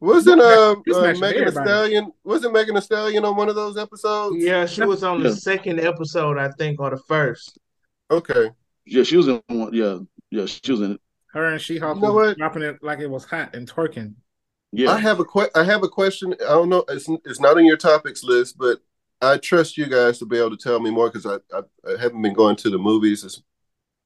Wasn't uh, You uh Megan Thee. Stallion? Wasn't Megan Thee Stallion on one of those episodes? Yeah, she was on the Yeah. second episode, I think, or the first. Okay. Yeah, she was in one. Yeah, yeah, she was in it. Her and She Hulk You know dropping it like it was hot and twerking. Yeah, I have a que- I have a question. I don't know. It's it's not on your topics list, but I trust you guys to be able to tell me more because I, I I haven't been going to the movies as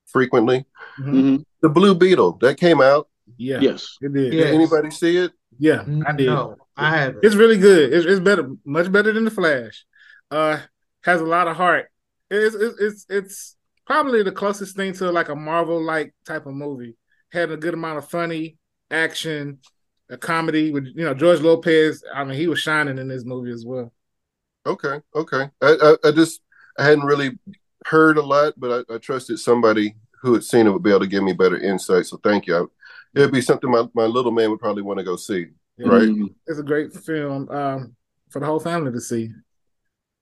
frequently. Mhm. Mhm. The Blue Beetle that came out. Yeah, yes. it did. Yeah. Did anybody see it? Yeah, I did. No, I haven't. It's really good. It's, it's better, much better than the Flash. Uh, has a lot of heart. It's it's it's, it's probably the closest thing to like a Marvel like type of movie. Had a good amount of funny action, a comedy with you know George Lopez. I mean, he was shining in this movie as well. Okay, okay. I I, I just I hadn't really heard a lot, but I, I trusted somebody who had seen it would be able to give me better insight. So thank you. It'd be something my, my little man would probably want to go see. Yeah, Right. Mhm. It's a great film um, for the whole family to see.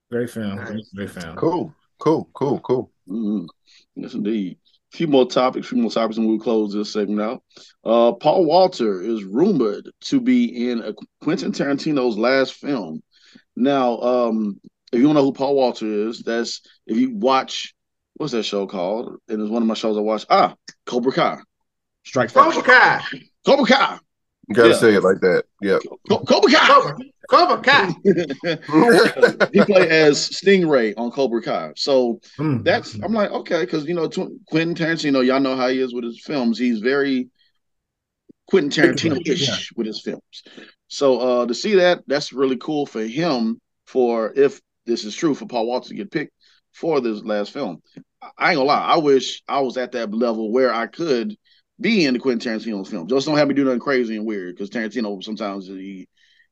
Great film. Great, great film. Cool, cool, cool, cool. Mhm. Yes, indeed. A few more topics, a few more topics, and we'll close this segment out. Uh, Paul Walter is rumored to be in a Quentin Tarantino's last film. Now, um, if you don't know who Paul Walter is, that's if you watch what's that show called? And it's one of my shows I watch. Ah, Cobra Kai. Strike first. Cobra Kai. Cobra Kai. You gotta Yeah. say it like that. Yeah. Co- Cobra Kai. Cobra, Cobra Kai. he played as Stingray on Cobra Kai. So Mm. that's I'm like okay because you know Tw- Quentin Tarantino, y'all know how he is with his films. He's very Quentin Tarantino-ish Yeah. with his films. So uh to see that, that's really cool for him. For if this is true, for Paul Walter to get picked for this last film, I ain't gonna lie. I wish I was at that level where I could be in the Quentin Tarantino's film. Just don't have me do nothing crazy and weird because Tarantino sometimes he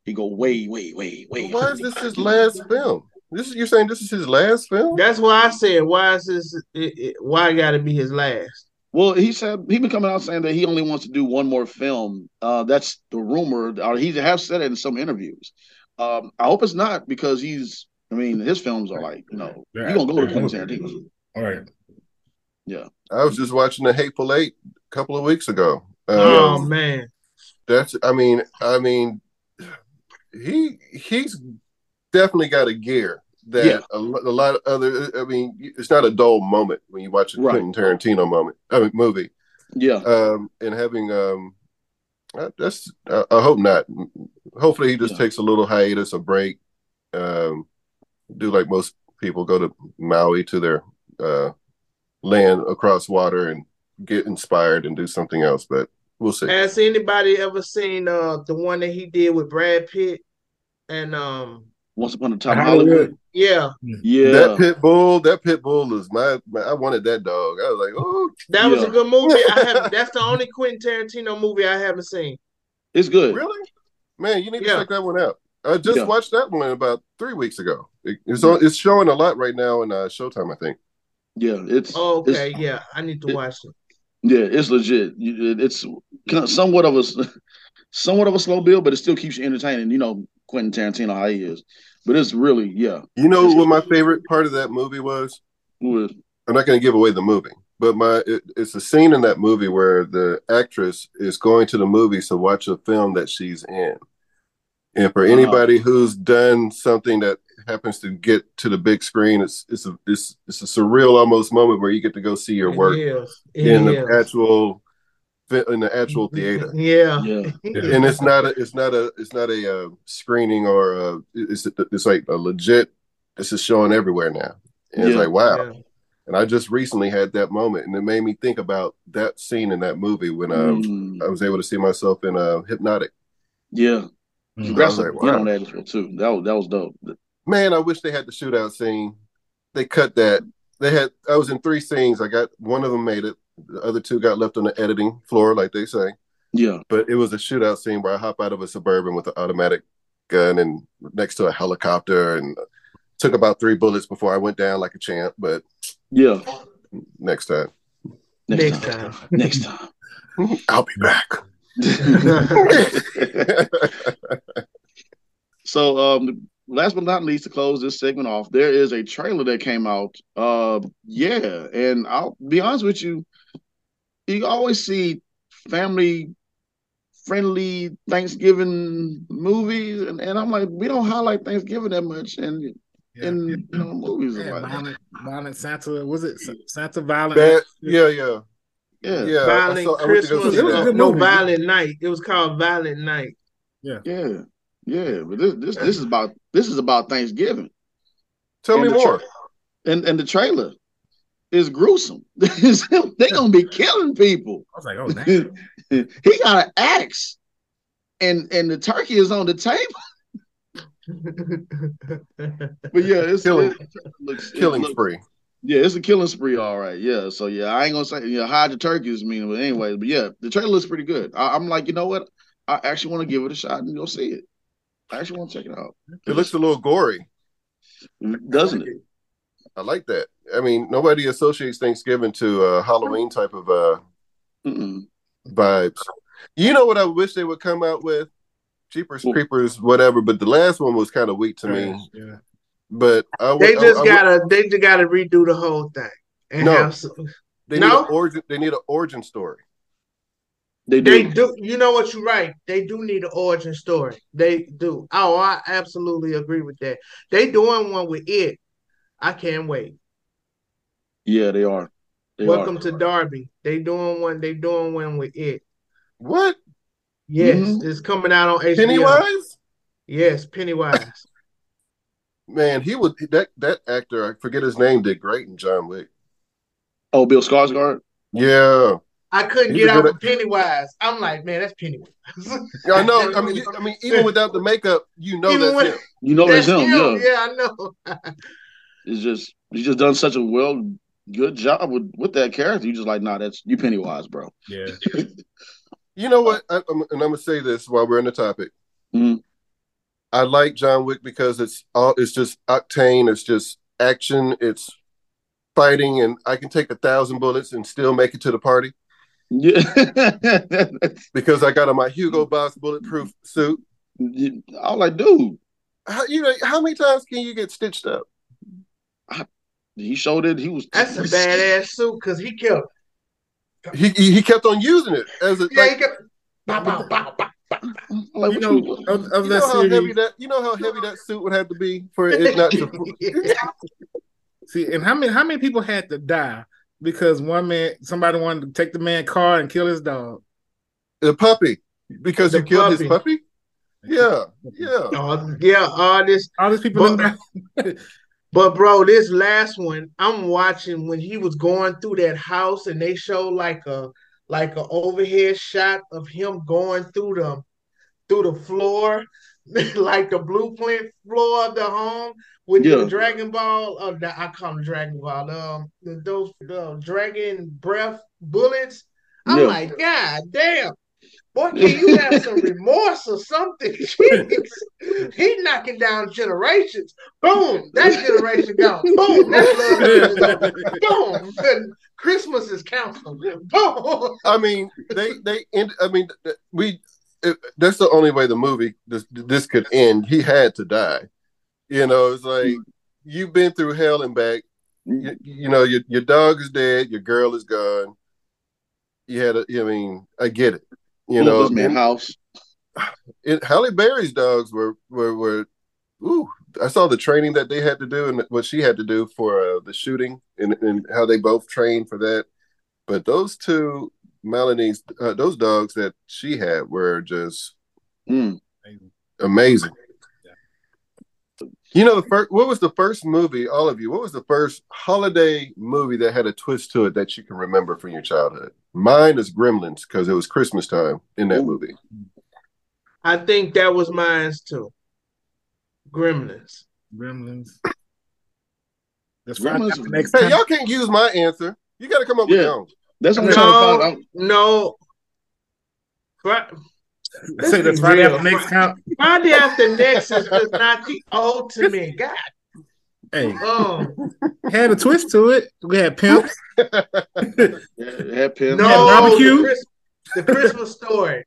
he go way, way, way, way. Why is this his last film? This is you're saying this is his last film? That's why I said, why is this? It, it, why got to be his last? Well, he said he been coming out saying that he only wants to do one more film. Uh, that's the rumor, or he has said it in some interviews. Um, I hope it's not because he's. I mean, his films are like you know Yeah. you gonna go to Quentin Tarantino. All right. I was just watching the Hateful Eight a couple of weeks ago. Um, oh man, That's I mean, I mean he he's definitely got a gear that Yeah. a, a lot of other I mean, it's not a dull moment when you watch a Right. Quentin Tarantino moment, I mean movie. Yeah, Um and having um that's I, I hope not. Hopefully he just Yeah. takes a little hiatus, a break. Um do like most people go to Maui to their uh land across water and get inspired and do something else, but we'll see. has anybody ever seen uh the one that he did with Brad Pitt? And um, Once Upon a Time Hollywood. Hollywood. yeah, Yeah, That pit bull, that pit bull is my, my. I wanted that dog. I was like, oh, that was a good movie. I have that's the only Quentin Tarantino movie I haven't seen. it's good. really? Man, you need to check that one out. I just Yeah. watched that one about three weeks ago. It- it's on, it's showing a lot right now in uh, Showtime. I think. Yeah, it's Oh, it's- okay, yeah, I need to it- watch it. Yeah, it's legit. It's somewhat of a somewhat of a slow build, but it still keeps you entertaining. You know, Quentin Tarantino how he is, but it's really yeah. You know what my favorite part of that movie was? With I'm not going to give away the movie, but my it, it's a scene in that movie where the actress is going to the movies to watch a film that she's in. And for Wow. anybody who's done something that happens to get to the big screen, it's it's a it's, it's a surreal almost moment where you get to go see your work It is. It in the is. actual in the actual theater. Yeah. yeah, And it's not a it's not a it's not a uh, screening or a, it's it's like a legit. This is showing everywhere now. And it's like wow. Yeah. And I just recently had that moment, and it made me think about that scene in that movie when um, Mm, I was able to see myself in uh, Hypnotic. yeah. Mm. Congrats I was to like, him wow. on that as well too. That was that was dope. Man, I wish they had the shootout scene. They cut that. They had. I was in three scenes. I got one of them made it. The other two got left on the editing floor, like they say. Yeah, But it was a shootout scene where I hop out of a suburban with an automatic gun and next to a helicopter, and took about three bullets before I went down like a champ. But yeah. next time, Next, Next time. time. Next time. I'll be back. so um last but not least to close this segment off there is a trailer that came out uh yeah and i'll be honest with you you always see family friendly thanksgiving movies and, and i'm like we don't highlight thanksgiving that much and Yeah. in you know movies Yeah, like, violent, violent Santa. Was it Santa Violent? That, yeah, yeah, yeah yeah. Violent saw- I went to go Christmas. It was a that. good no, movie. Violent Night. It was called Violent Night. yeah yeah but this this, this is about this is about thanksgiving Tell And me more. tra- and and the trailer is gruesome they're gonna be killing people I was like, oh, damn. he got an axe, and and the turkey is on the table. But yeah, it's Killing- it looks, it Killing looks- spree. Yeah, it's a killing spree, all right. Yeah, so yeah, I ain't gonna say yeah, hide the turkeys, mean, but anyway, but yeah, the trailer looks pretty good. I, I'm like, you know what? I actually want to give it a shot and go see it. I actually want to check it out. It looks a little gory. doesn't it? I like that. I mean, nobody associates Thanksgiving to uh, Halloween type of uh, Mm-mm. vibes. You know what I wish they would come out with? Jeepers Well- Creepers, whatever. But the last one was kind of weak to me. Yeah. But I would, they just I would- gotta they just gotta redo the whole thing. And No. have some, they need No? an origin. They need an origin story. They they do. do you know what you're right. They do need an origin story. They do. Oh, I absolutely agree with that. They doing one with it. I can't wait. Yeah, they are. They Welcome are. to Derry. They doing one, they doing one with it. What? Yes, Mhm. it's coming out on HBO. Pennywise? Yes, Pennywise. Man, he would that that actor, I forget his name, did great in John Wick. Oh, Bill Skarsgård. Yeah. I couldn't He's get out good of Pennywise. I'm like, man, that's Pennywise. Yeah, I know. I mean, I mean, even without the makeup, you know Even that's when- him. You know that's, him. Yeah. Yeah, I know. It's just he's just done such a well good job with with that character. You just like, nah, that's you Pennywise, bro. Yeah. You know what? I, I'm, and I'm gonna say this while we're in the topic. Mhm. I like John Wick because it's all it's just octane. It's just action. It's fighting, and I can take a thousand bullets and still make it to the party Yeah. because I got on my Hugo Boss bulletproof suit. You- I was like, dude, How, you know, how many times can you get stitched up? he showed it. He was That's a badass suit because he kept. He, he he kept on using it as a Yeah, like, he kept. Bow, bow, bow, bow. I'm like, You know, you- of, of you that know how heavy that you know how heavy that suit would have to be for it not to. See, and how many how many people had to die because one man somebody wanted to take the man car and kill his dog? The puppy because The you killed his puppy. puppy. Yeah, yeah. Oh, yeah, all this. All these people But- But bro, this last one, I'm watching when he was going through that house and they show like a like a overhead shot of him going through the through the floor, like the blueprint floor of the home with Yeah. the Dragon Ball. Uh, the, I call them Dragon Ball. Um, the, those the dragon breath bullets. I'm Yeah. like, God damn. Boy, can you have some remorse or something? Jeez. He knocking down generations. Boom, that generation gone. Boom, that love generation gone. Boom, and Christmas is canceled. Boom. I mean, they they end. I mean, we. It, that's the only way the movie this this could end. He had to die. You know, it's like you've been through hell and back. You, you know, your your dog is dead. Your girl is gone. You had a. I mean, I get it. You know, this man house. it, Halle Berry's dogs were were were. Ooh, I saw the training that they had to do and what she had to do for uh, the shooting and, and how they both trained for that. But those two Melanie's uh, those dogs that she had were just Mm. amazing. You know the first. What was the first movie? All of you. What was the first holiday movie that had a twist to it that you can remember from your childhood? Mine is Gremlins because it was Christmas time in that Ooh. movie. I think that was mine too. Gremlins. Gremlins. That's Gremlins- right. Next Hey, y'all can't use my answer. You got to come up with your own. That's what I'm trying to find No, out. no. Fri- I say that's Let's right be after real. next count. Friday after next is just not the ultimate. God, Hey, um, had a twist to it. We had pimps. Yeah, had pimp. no, barbecue? The, Chris- the Christmas story.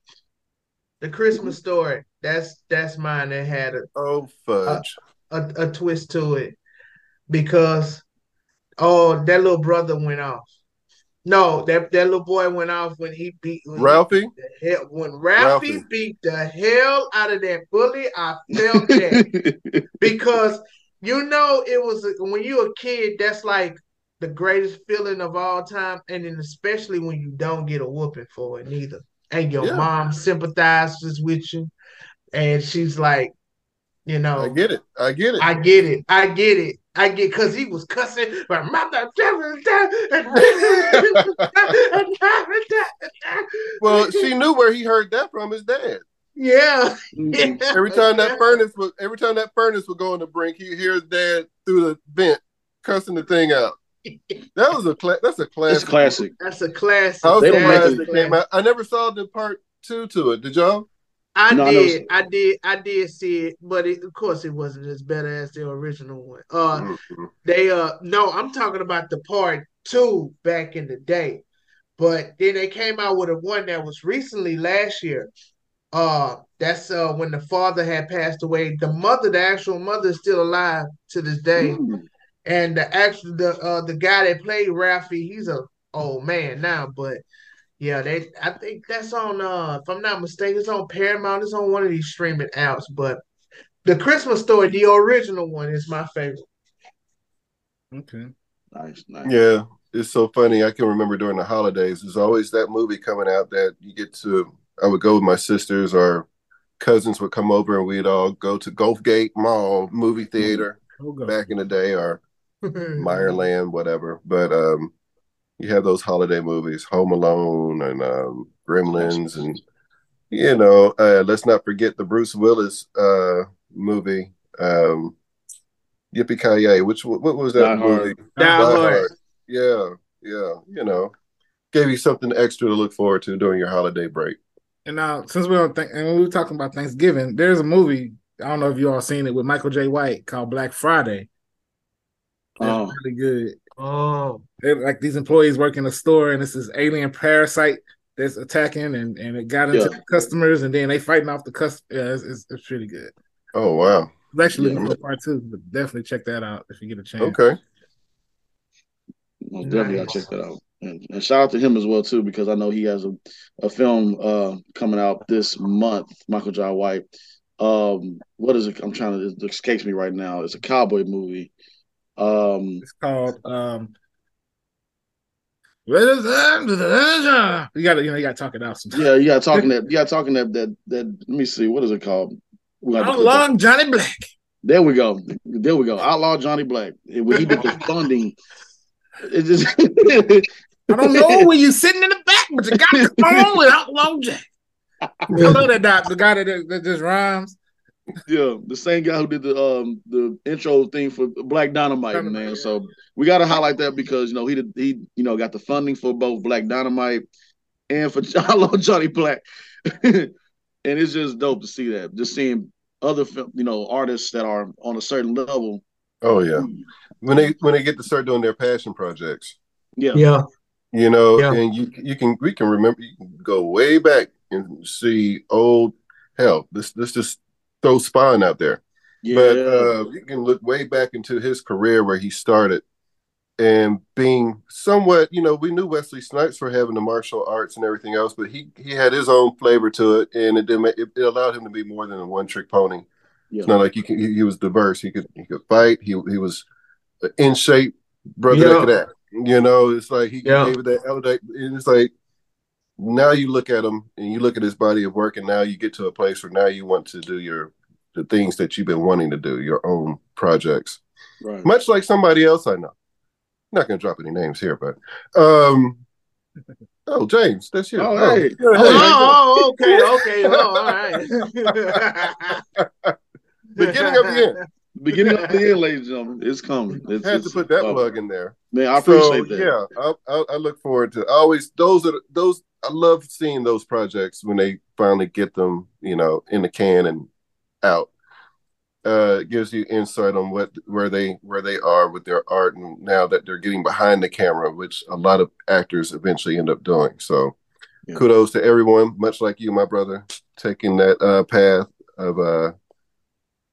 The Christmas story. That's that's mine. That had a Oh fudge! a, a twist to it because oh that little brother went off. No, that, that little boy went off when he beat when he Ralphie. beat the hell, when Ralphie, Ralphie. beat the hell out of that bully. I felt that because you know it was when you're a kid. That's like the greatest feeling of all time, and then especially when you don't get a whooping for it neither, and your Yeah. mom sympathizes with you, and she's like, you know, I get it. I get it. I get it. I get it. I get because he was cussing, but mother. well, she knew where he heard that from his dad. yeah. Mm-hmm. Every time that furnace was every time that furnace would go on the brink, he hear his dad through the vent cussing the thing out. That was a cla- that's a It's classic. classic. That's a classic. House They of were Cards making- that came out. I never saw the part two to it. Did y'all? I No, I did, saw I did, I did see it, but it, of course it wasn't as better as the original one. Uh, Mhm. they uh, no, I'm talking about the part two back in the day, but then they came out with a one that was recently last year. Uh, that's uh when the father had passed away. The mother, the actual mother, is still alive to this day. Mm. And the actual the uh the guy that played Ralphie, he's a old man now, but yeah, they I think that's on uh if I'm not mistaken, it's on Paramount, it's on one of these streaming apps, but the Christmas story, the original one, is my favorite. Okay. Nice, nice. Yeah, it's so funny. I can remember during the holidays, there's always that movie coming out that you get to I would go with my sisters or cousins would come over and we'd all go to Gulfgate Mall movie theater We'll back in the day or Meyerland, whatever. But um, you have those holiday movies, Home Alone and um, Gremlins, and you know, uh, let's not forget the Bruce Willis uh, movie, um, Yippee Ki Yay. Which what was that Die Hard. movie? Die Hard. Yeah, yeah. You know, gave you something extra to look forward to during your holiday break. And now, since we don't think, and we were talking about Thanksgiving, there's a movie. I don't know if you all seen it with Michael Jai White called Black Friday. It's Oh. really good. Oh, They're like these employees work in a store, and it's this alien parasite that's attacking, and, and it got into Yeah. the customers, and then they fighting off the customers. Yeah, it's, it's, it's really good. Oh wow. I'm actually Yeah. looking for part two, but definitely check that out if you get a chance. Okay. Most definitely, I'll Nice. check that out. And, and shout out to him as well too, because I know he has a, a film uh, coming out this month. Michael Jai White. Um, what is it? I'm trying to. It escapes me right now. It's a cowboy movie. Um, It's called um. What is that? You got to, you know, you got to talk it out. Sometimes. yeah, you gotta talking that. You gotta talking that. That. That. Let me see. What is it called? We got to How put that- long, Johnny Black? There we go. There we go. Outlaw Johnny Black. When he did the funding, it just I don't know when you're sitting in the back, but you got come on with Outlaw Jack. I love that guy, the guy that, that just rhymes. Yeah, the same guy who did the um the intro thing for Black Dynamite, Dynamite, man. yeah. So we gotta highlight that because you know he did he you know got the funding for both Black Dynamite and for Outlaw Johnny Black, and it's just dope to see that. Just seeing other film, you know artists that are on a certain level. Oh yeah. When they when they get to start doing their passion projects, Yeah, yeah. you know, Yeah. and you you can we can remember you can go way back and see old hell. This this just throw Spawn out there. yeah, But uh, you can look way back into his career where he started and being somewhat, you know, we knew Wesley Snipes for having the martial arts and everything else, but he he had his own flavor to it, and it didn't. It, it allowed him to be more than a one trick pony. yeah. It's not like he, can, he he was diverse. He could he could fight. He he was in shape, brother. Yeah. That. You know, it's like he Yeah. gave it that elevate. And it's like now you look at him and you look at his body of work, and now you get to a place where now you want to do your the things that you've been wanting to do, your own projects. right. Much like somebody else I know. not going to drop any names here, but um. Oh, James, that's you. Oh, hey. hey, Oh, oh, okay, okay. Oh, all right. beginning of the end. Beginning of the end, ladies and gentlemen, it's coming. It's, I had to put that uh, plug in there. Man, I So, appreciate that. Yeah, I, I, I look forward to always those are those. I love seeing those projects when they finally get them, you know, in the can and out. Uh, it gives you insight on what where they where they are with their art, and now that they're getting behind the camera, which a lot of actors eventually end up doing. So, Yeah. kudos to everyone, much like you, my brother, taking that uh, path of uh,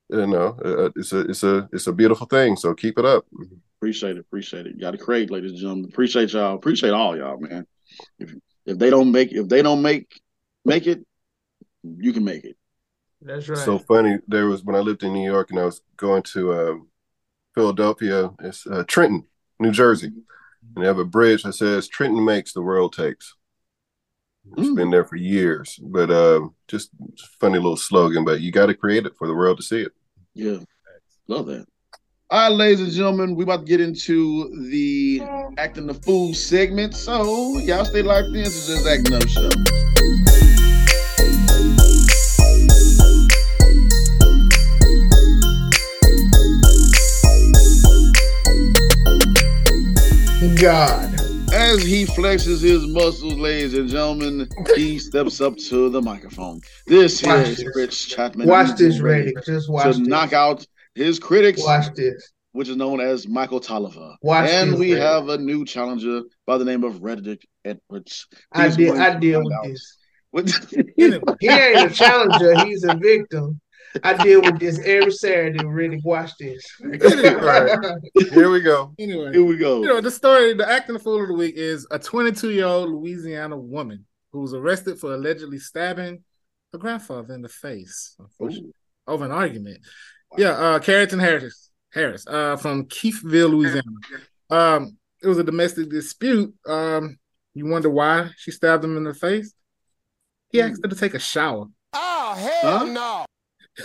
you know, uh, it's a it's a it's a beautiful thing. So keep it up. Appreciate it. Appreciate it. You got to create, ladies and gentlemen. Appreciate y'all. Appreciate all y'all, man. If if they don't make if they don't make make it, you can make it. That's right. So funny. There was when I lived in New York and I was going to um, Philadelphia. It's uh, Trenton, New Jersey, and they have a bridge that says "Trenton makes, the world takes." It's Mm. been there for years, but uh, just funny little slogan. But you got to create it for the world to see it. Yeah. Love that. All right, ladies and gentlemen, we about to get into the acting the fool segment. So y'all stay locked in. This is just acting up show. God. As he flexes his muscles, ladies and gentlemen, he steps up to the microphone. This Watch is this. Rich Chapman. Watch this, Redick. Just watch to this. knock out his critics, Watch this. which is known as Michael Tolliver. Watch and this, we Redick. have a new challenger by the name of Redick Edwards. I deal. I deal with out this. He ain't a challenger. He's a victim. I deal with this every Saturday. Redick, watch this. Right. Here we go. anyway, Here we go. you know the story. The acting fool of the week is a 22 year old Louisiana woman who was arrested for allegedly stabbing her grandfather in the face unfortunately, over an argument. Yeah, uh, Carrington Harris, Harris, uh, from Keithville, Louisiana. Um, it was a domestic dispute. Um, you wonder why she stabbed him in the face? He asked her to take a shower. Oh, hell Huh? no.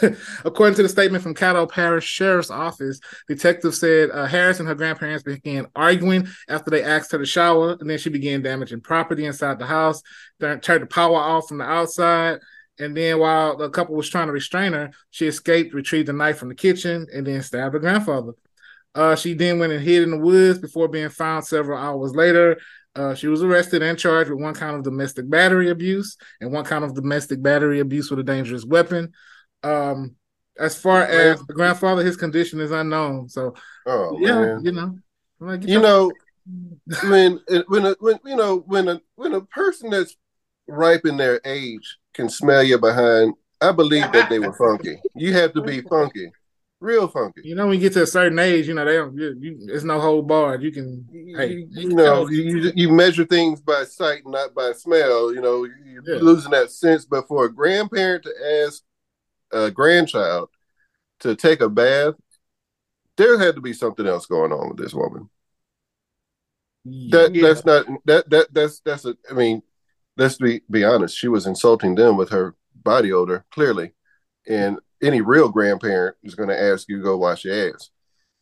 According to the statement from Caddo Parish Sheriff's Office, detectives said uh, Harris and her grandparents began arguing after they asked her to shower, and then she began damaging property inside the house. Turned the power off from the outside, and then while the couple was trying to restrain her, she escaped, retrieved a knife from the kitchen, and then stabbed her grandfather. Uh, she then went and hid in the woods before being found several hours later. Uh, she was arrested and charged with one count of domestic battery abuse and one count of domestic battery abuse with a dangerous weapon. Um, as far as the grandfather, his condition is unknown. So Oh yeah, man. you know, like, get You know, when it- when a, when you know when a when a person that's ripe in their age can smell you behind, I believe that they were funky. You have to be funky, real funky. you know, when you get to a certain age, you know, they don't. You, you, it's no whole bar. You can, hey, you, you know, you, you you measure things by sight, not by smell. You know, you're Yeah. losing that sense. But for a grandparent to ask a grandchild to take a bath, there had to be something else going on with this woman. That Yeah. that's not that that that's that's a. I mean, let's be be honest. She was insulting them with her body odor, clearly, and any real grandparent is going to ask you to go wash your ass.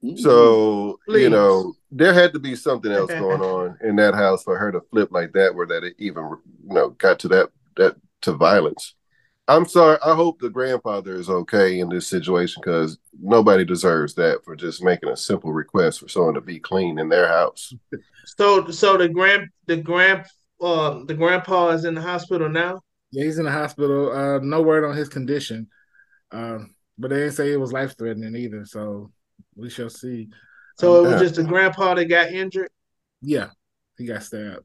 Mm-hmm. So you know there had to be something else going on in that house for her to flip like that, where that it even you know got to that that to violence. I'm sorry. I hope the grandfather is okay in this situation because nobody deserves that for just making a simple request for someone to be clean in their house. So so the grand the grand uh the grandpa is in the hospital now. Yeah, he's in the hospital. Uh, no word on his condition, um, but they didn't say it was life threatening either. So we shall see. So it was just the grandpa that got injured. Yeah, he got stabbed.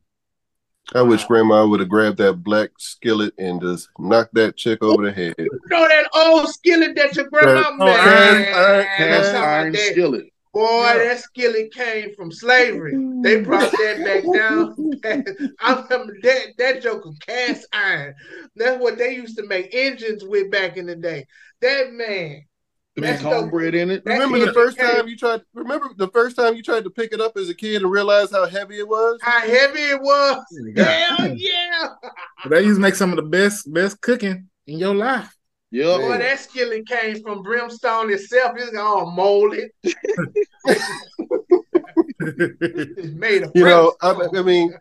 I wish grandma would have grabbed that black skillet and just knocked that chick over the head. You know that old skillet that your grandma That- made. cast iron- Man, cast iron that. skillet. Boy, Yeah. that skillet came from slavery. They brought that back down. I remember that that joke of cast iron. That's what they used to make engines with back in the day. That man. Man, cornbread in it. Remember the first came- time you tried? Remember the first time you tried to pick it up as a kid and realize how heavy it was? How heavy it was. Yeah. Hell yeah. But they used to make some of the best best cooking in your life. Yep. Boy, that skillet came from brimstone itself. It's all molded. It's made of You know, I. I mean,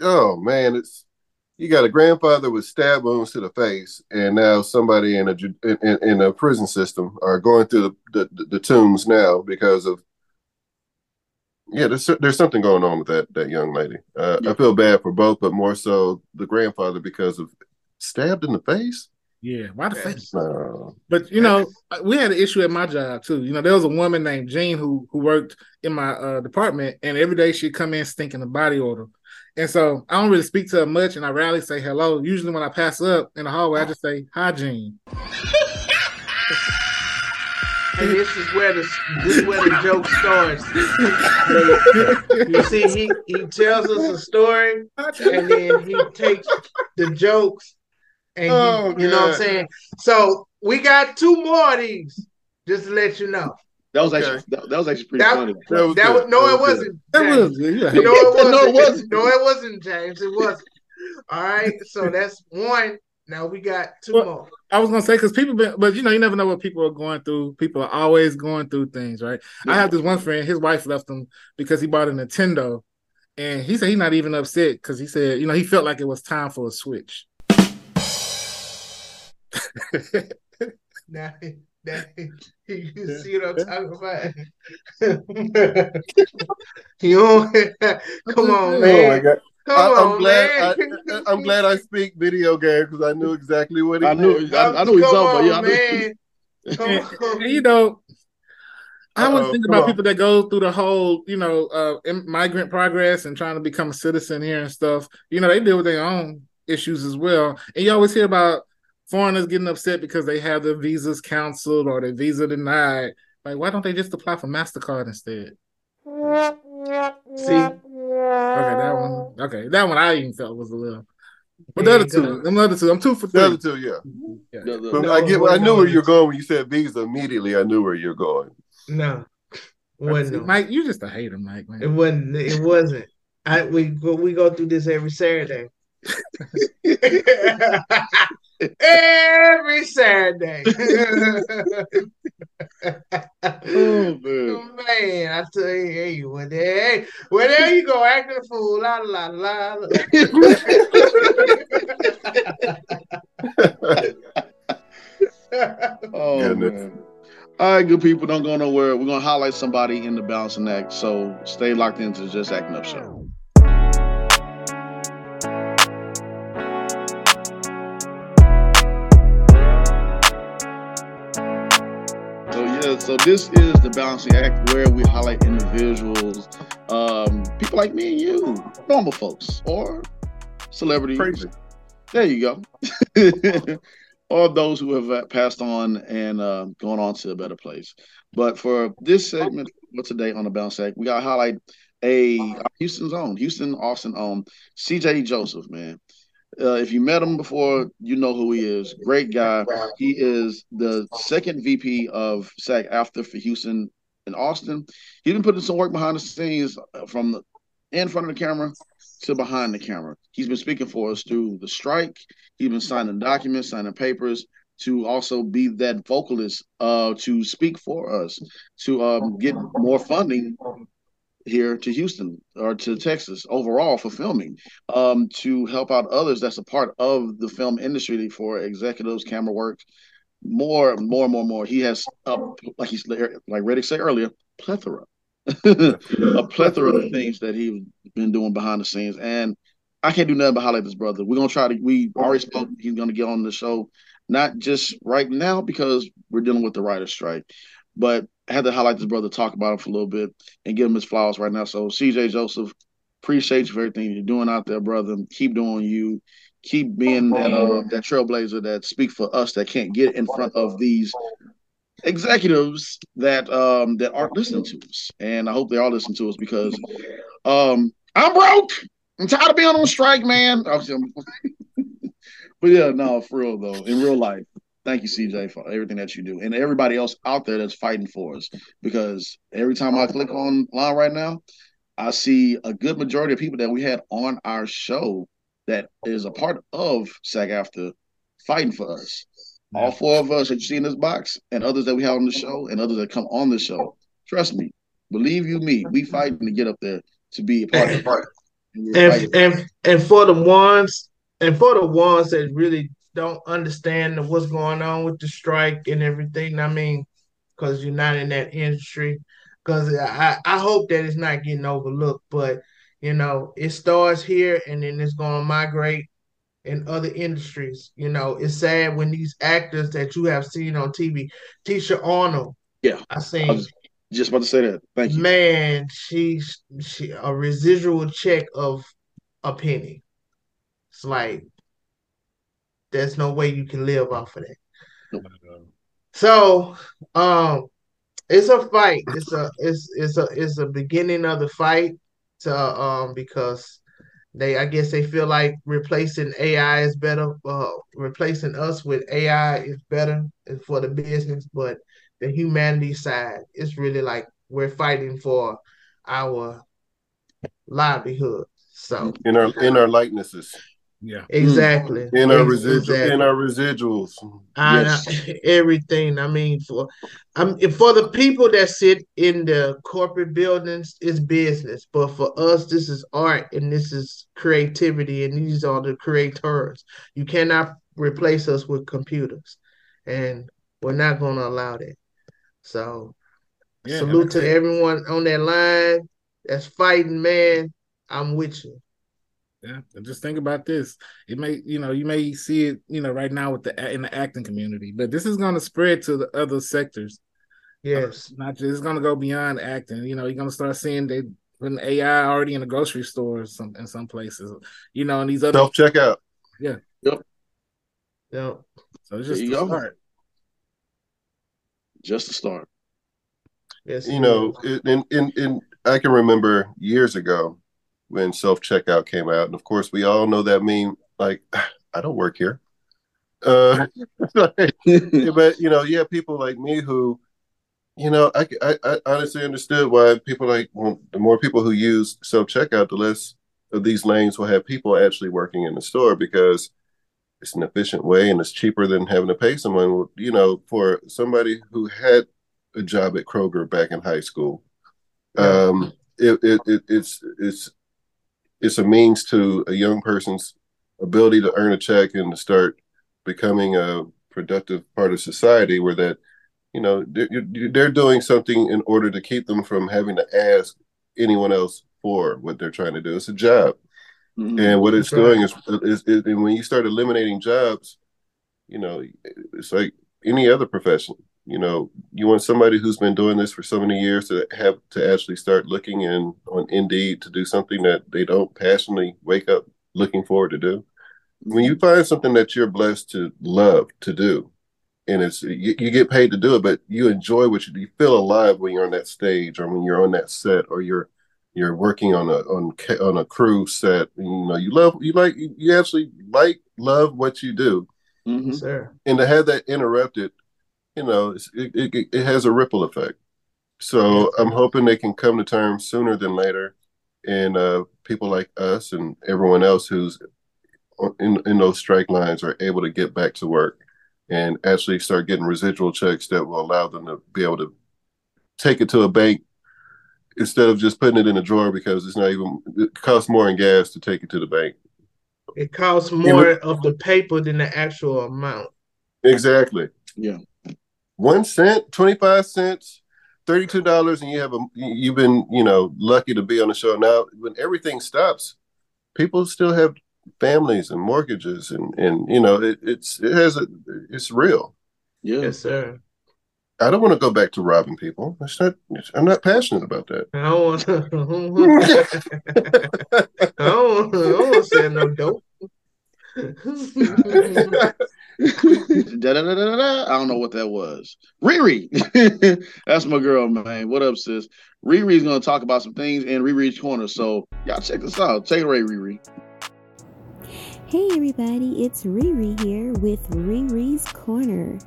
oh man, it's you got a grandfather with stab wounds to the face, and now somebody in a in, in, a prison system are going through the, the, the tombs now because of yeah. There's there's something going on with that that young lady. Uh, I feel bad for both, but more so the grandfather because of stabbed in the face. yeah, why the Yes. face? No. But you know, we had an issue at my job too. You know, there was a woman named Jean who who worked in my uh, department, and every day she'd come in stinking of body odor. And so I don't really speak to her much, and I rarely say hello. Usually, when I pass up in the hallway, I just say hi, Jean. And this is where the this is where the joke starts. you see, he he tells us a story, and then he takes the jokes, and he- Oh, you know what I'm saying. So we got two more of these, just to let you know. That was Okay. actually that, that was actually pretty That, funny. That was that was, no, That it was wasn't. That James. was good. You No, it wasn't. No, it wasn't. No, it wasn't, James. It wasn't. All right. So that's one. Now we got two Well, more. I was gonna say because people, been, but you know, you never know what people are going through. People are always going through things, right? I have this one friend. His wife left him because he bought a Nintendo, and he said he's not even upset because he said, you know, he felt like it was time for a Switch. Now, now you see what I'm talking about? you don't, come on, Oh my man. god! Come I, on, I'm glad. man. I, I'm glad I speak video game because I knew exactly what he I knew meant. I, I knew he was talking about. Yeah, man. And, and, you know, I was Uh-oh, thinking about on. people that go through the whole, you know, uh, im- migrant progress and trying to become a citizen here and stuff. You know, they deal with their own issues as well. And you always hear about foreigners getting upset because they have their visas canceled or their visa denied. Like, why don't they just apply for Mastercard instead? See, Okay, that one. Okay, that one I even felt was a little. But the There other you two, go. them other two, I'm two for The other two, yeah. Yeah. The- the- But No, I get. I knew where you're going when you said visa. Immediately, I knew where you're going. no, See, wasn't. no. Mike, you just a hater, Mike, Man. It wasn't. It wasn't. I we we go through this every Saturday. Every Saturday. Oh, oh man. Man, I tell you, hey, well there, well there you go, acting a fool, la la la. la. Oh Goodness. man. All right, good people, don't go nowhere. We're gonna highlight somebody in the balancing act. So stay locked into the Just Acting Up show. Yeah, so this is the balancing act where we highlight individuals, um, people like me and you, normal folks, or celebrities. Crazy. There you go. or those who have uh, passed on and uh, gone on to a better place. But for this segment for today on the bounce act, we got to highlight a Houston's own, Houston Austin own, CJ Joseph, man. Uh, if you met him before, you know who he is. Great guy. He is the second VP of SAG-AFTRA for Houston and Austin. He's been putting some work behind the scenes uh, from the in front of the camera to behind the camera. He's been speaking for us through the strike. He's been signing documents, signing papers to also be that vocalist uh, to speak for us, to um, get more funding here to Houston or to Texas overall for filming, um, to help out others that's a part of the film industry for executives, camera work, more, more, more, more. He has up like he's like Redick said earlier, plethora, a plethora of things that he's been doing behind the scenes, and I can't do nothing but highlight this brother. We're gonna try to. We already spoke. He's gonna get on the show, not just right now because we're dealing with the writer's strike, but I had to highlight this brother, talk about him for a little bit, and give him his flowers right now. So, CJ Joseph, appreciate you for everything you're doing out there, brother. Keep doing you. Keep being that uh, that trailblazer that speak for us that can't get in front of these executives that um that aren't listening to us. And I hope they are listening to us because um I'm broke. I'm tired of being on strike, man. but yeah, no, for real though, in real life, thank you, CJ, for everything that you do, and everybody else out there that's fighting for us. Because every time I click online right now, I see a good majority of people that we had on our show that is a part of SAG-AFTRA fighting for us. All four of us that you see in this box, and others that we have on the show, and others that come on the show. Trust me, believe you me, we fighting to get up there to be a part of it. And and and and for the ones and for the ones that really don't understand what's going on with the strike and everything, I mean, because you're not in that industry, because I I hope that it's not getting overlooked, but you know it starts here and then it's going to migrate in other industries. You know, it's sad when these actors that you have seen on TV, Tisha Arnold, Yeah, I I seen. was just about to say that. Thank you. Man, she she a residual check of a penny. It's like there's no way you can live off of that. So, um, it's a fight. It's a it's it's a it's a beginning of the fight to um because they I guess they feel like replacing AI is better. Uh, replacing us with AI is better for the business, but the humanity side, it's really like we're fighting for our livelihood. So In our in our likenesses, Yeah. exactly, in our Ex- residual, exactly. in our residuals. I- Yes. everything. I mean, for um, for the people that sit in the corporate buildings, it's business. But for us, this is art and this is creativity, and these are the creators. You cannot replace us with computers, and we're not going to allow that. So, Yeah, salute to everyone on that line that's fighting, man. I'm with you. Yeah, and just think about this. It may, you know, you may see it, you know, right now with the in the acting community, but this is going to spread to the other sectors. Uh, yes. Not just it's going to go beyond acting. You know, you're going to start seeing they putting AI already in the grocery stores some in some places. You know, and these other. Self checkout. Yeah. so it's just There the go. start. Just to start. Yes. You know, it- in in in I can remember years ago when self checkout came out, and of course we all know that meme. Like, I don't work here. Uh, but you know, yeah, people like me who, you know, I, I, I honestly understood why people like well, the more people who use self checkout, the less of these lanes will have people actually working in the store because it's an efficient way and it's cheaper than having to pay someone. You know, for somebody who had a job at Kroger back in high school, um, it, it, it, it's it's it's a means to a young person's ability to earn a check and to start becoming a productive part of society where that you know they're, they're doing something in order to keep them from having to ask anyone else for what they're trying to do. It's a job. Mm-hmm. and what it's doing is, is, is and when you start eliminating jobs you know it's like any other profession you know you want somebody who's been doing this for so many years to have to actually start looking in on indeed to do something that they don't passionately wake up looking forward to do when you find something that you're blessed to love to do and it's you, you, get paid to do it but you enjoy what you do you feel alive when you're on that stage or when you're on that set or you're you're working on a on on a crew set you know you love you like you actually like love what you do mm-hmm. Sir. and to have that interrupted you know it, it, it has a ripple effect so i'm hoping they can come to terms sooner than later and uh, people like us and everyone else who's in, in those strike lines are able to get back to work and actually start getting residual checks that will allow them to be able to take it to a bank instead of just putting it in a drawer because it's not even it costs more in gas to take it to the bank. It costs more of the paper than the actual amount. Exactly. Yeah. One cent, twenty five cents, thirty two dollars, and you have a you've been you know lucky to be on the show. Now when everything stops, people still have families and mortgages and and you know it, it's it has a it's real. Yeah. Yes, sir. I don't want to go back to robbing people. It's not. I'm not passionate about that. I don't want to. I don't, I don't want to say no dope. da, da, da, I don't know what that was. ReRe, that's my girl, man. What up, sis? ReRe's gonna talk about some things in ReRe's corner. So y'all check this out. Take it away, ReRe. Hey everybody, it's ReRe here with ReRe's Corner.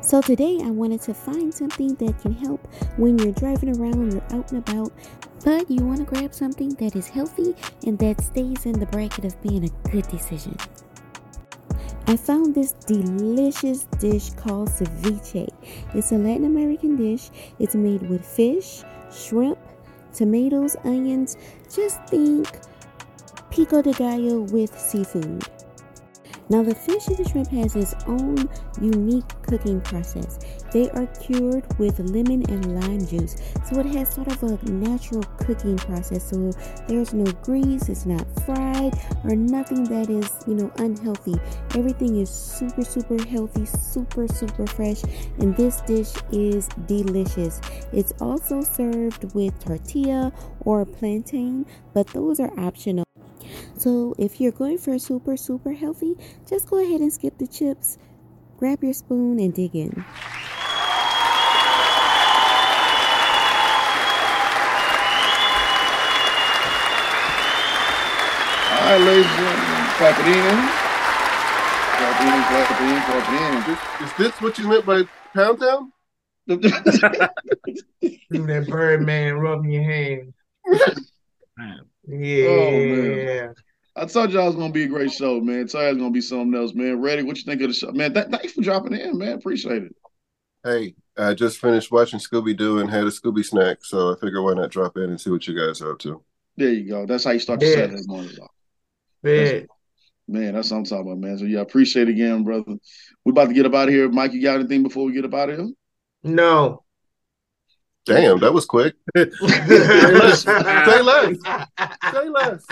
So today I wanted to find something that can help when you're driving around, you're out and about, but you want to grab something that is healthy and that stays in the bracket of being a good decision. I found this delicious dish called ceviche. It's a Latin American dish. It's made with fish, shrimp, tomatoes, onions. Just think pico de gallo with seafood. Now, the fish and the shrimp has its own unique cooking process. They are cured with lemon and lime juice, so it has sort of a natural cooking process. So there's no grease, it's not fried, or nothing that is, you know, unhealthy. Everything is super, super healthy, super, super fresh, and this dish is delicious. It's also served with tortilla or plantain, but those are optional. So if you're going for super, super healthy, just go ahead and skip the chips, grab your spoon, and dig in. All right, ladies and gentlemen, clap it in. Clap it in, clap it in, clap it in. Is, is this what you meant by Pound Town? that Birdman rubbing your hand. Oh, yeah. Oh, I told y'all it was gonna be a great show, man. Told you it's gonna be something else, man. Ready? What you think of the show, man? Th- thanks for dropping in, man. Appreciate it. Hey, I just finished watching Scooby Doo and had a Scooby snack, so I figure why not drop in and see what you guys are up to. There you go. That's how you start the yeah. Saturday morning. Yeah. Man, that's what I'm talking about, man. So yeah, appreciate it again, brother. We about to get up out of here. Mike, you got anything before we get up out of here? No. Damn, that was quick. say less. Say less. Say less.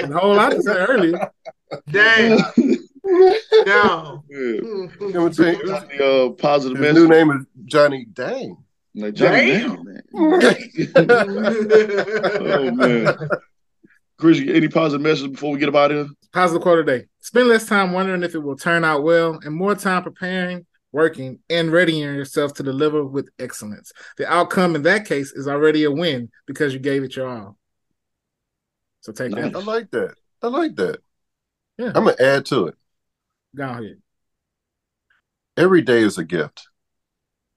And a whole lot to say earlier. Damn. no. Yeah. the uh, positive His new name is Johnny Dang. Like Johnny Damn. Dang, man. oh man. Chris, any positive message before we get about it? Positive quote today. Spend less time wondering if it will turn out well and more time preparing working, and readying yourself to deliver with excellence. The outcome in that case is already a win because you gave it your all. So take nice. that. I like that. I like that. Yeah. I'm gonna add to it. Go ahead. Every day is a gift.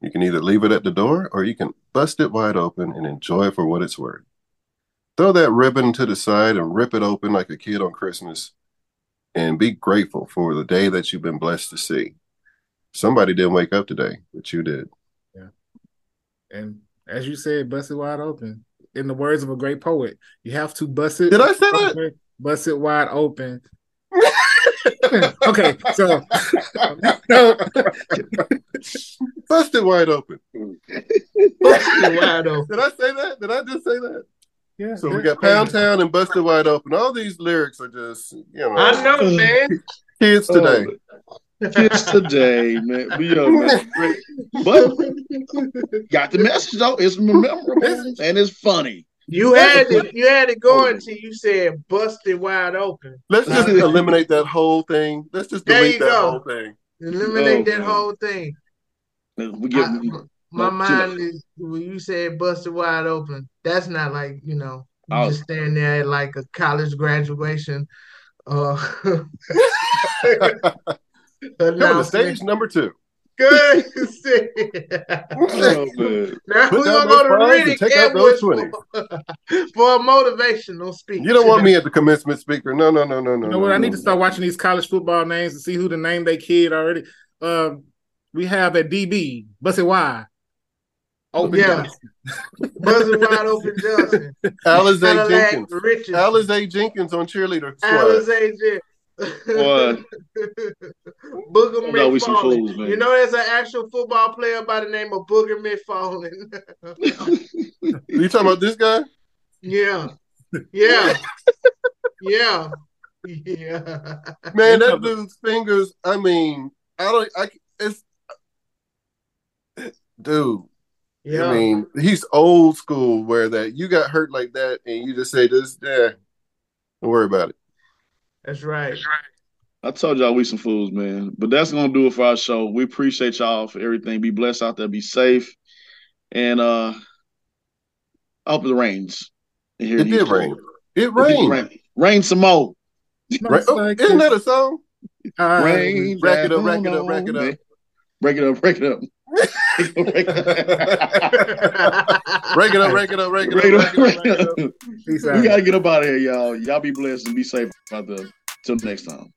You can either leave it at the door or you can bust it wide open and enjoy it for what it's worth. Throw that ribbon to the side and rip it open like a kid on Christmas and be grateful for the day that you've been blessed to see. Somebody didn't wake up today, but you did. Yeah. And as you said, bust it wide open. In the words of a great poet, you have to bust it. Did I say that? Bust it wide open. okay, so no, Bust it wide open. Busted wide open. Did I say that? Did I just say that? yeah. So we got Pound Town and Busted Wide Open. All these lyrics are just, you know, I know, man. kids oh, today. Kids today, man. We are man, great. But got the message though. It's memorable and it's funny. You had it. You had it going until you said busted wide open. Let's just eliminate that whole thing. Let's just There delete you that go. whole thing. Eliminate Oh, that man. whole thing. We get I- my mind is when you said busted wide open. That's not like you know you Oh. just stand there at like a college graduation. Uh, Coming to announcement. stage number two. Good. oh, man. now Put we're gonna go to those fives and Redick take out those Edwards for, for a motivational speech. You don't want me at the commencement speaker. No, no, no, no, no. You know what? no, I need no. to start watching these college football names and see who the name they kid already. Um, we have a DB, Bust It Wide. Open Yeah. Johnson. Buzzing wide open Johnson. Alize Cadillac Jenkins. Richardson. Alize Jenkins on cheerleader squad. Alize Jen- Boy. Booger I know we some fools, man. You know, there's an actual football player by the name of Booger McFarland. You talking about this guy? yeah, yeah, yeah, yeah. Man, that dude's fingers. I mean, I don't. I it's dude. Yeah, I mean, he's old school. Where that you got hurt like that, and you just say this. Yeah, don't worry about it. That's right. I told y'all we some fools, man. But that's gonna do it for our show. We appreciate y'all for everything. Be blessed out there. Be safe. And uh I hope it rains. in here It did East rain. Florida. It It rain. rain. Rain some more. Right? Oh, isn't that a song? Uh, Rain. Rack it up, rack it up, rack it up. Break it up, break it up. break it up. Break it up, break it up, break it up, Break it up, break break it it up. up. We gotta get up out of here, y'all. Y'all be blessed and be safe out there. Till next time.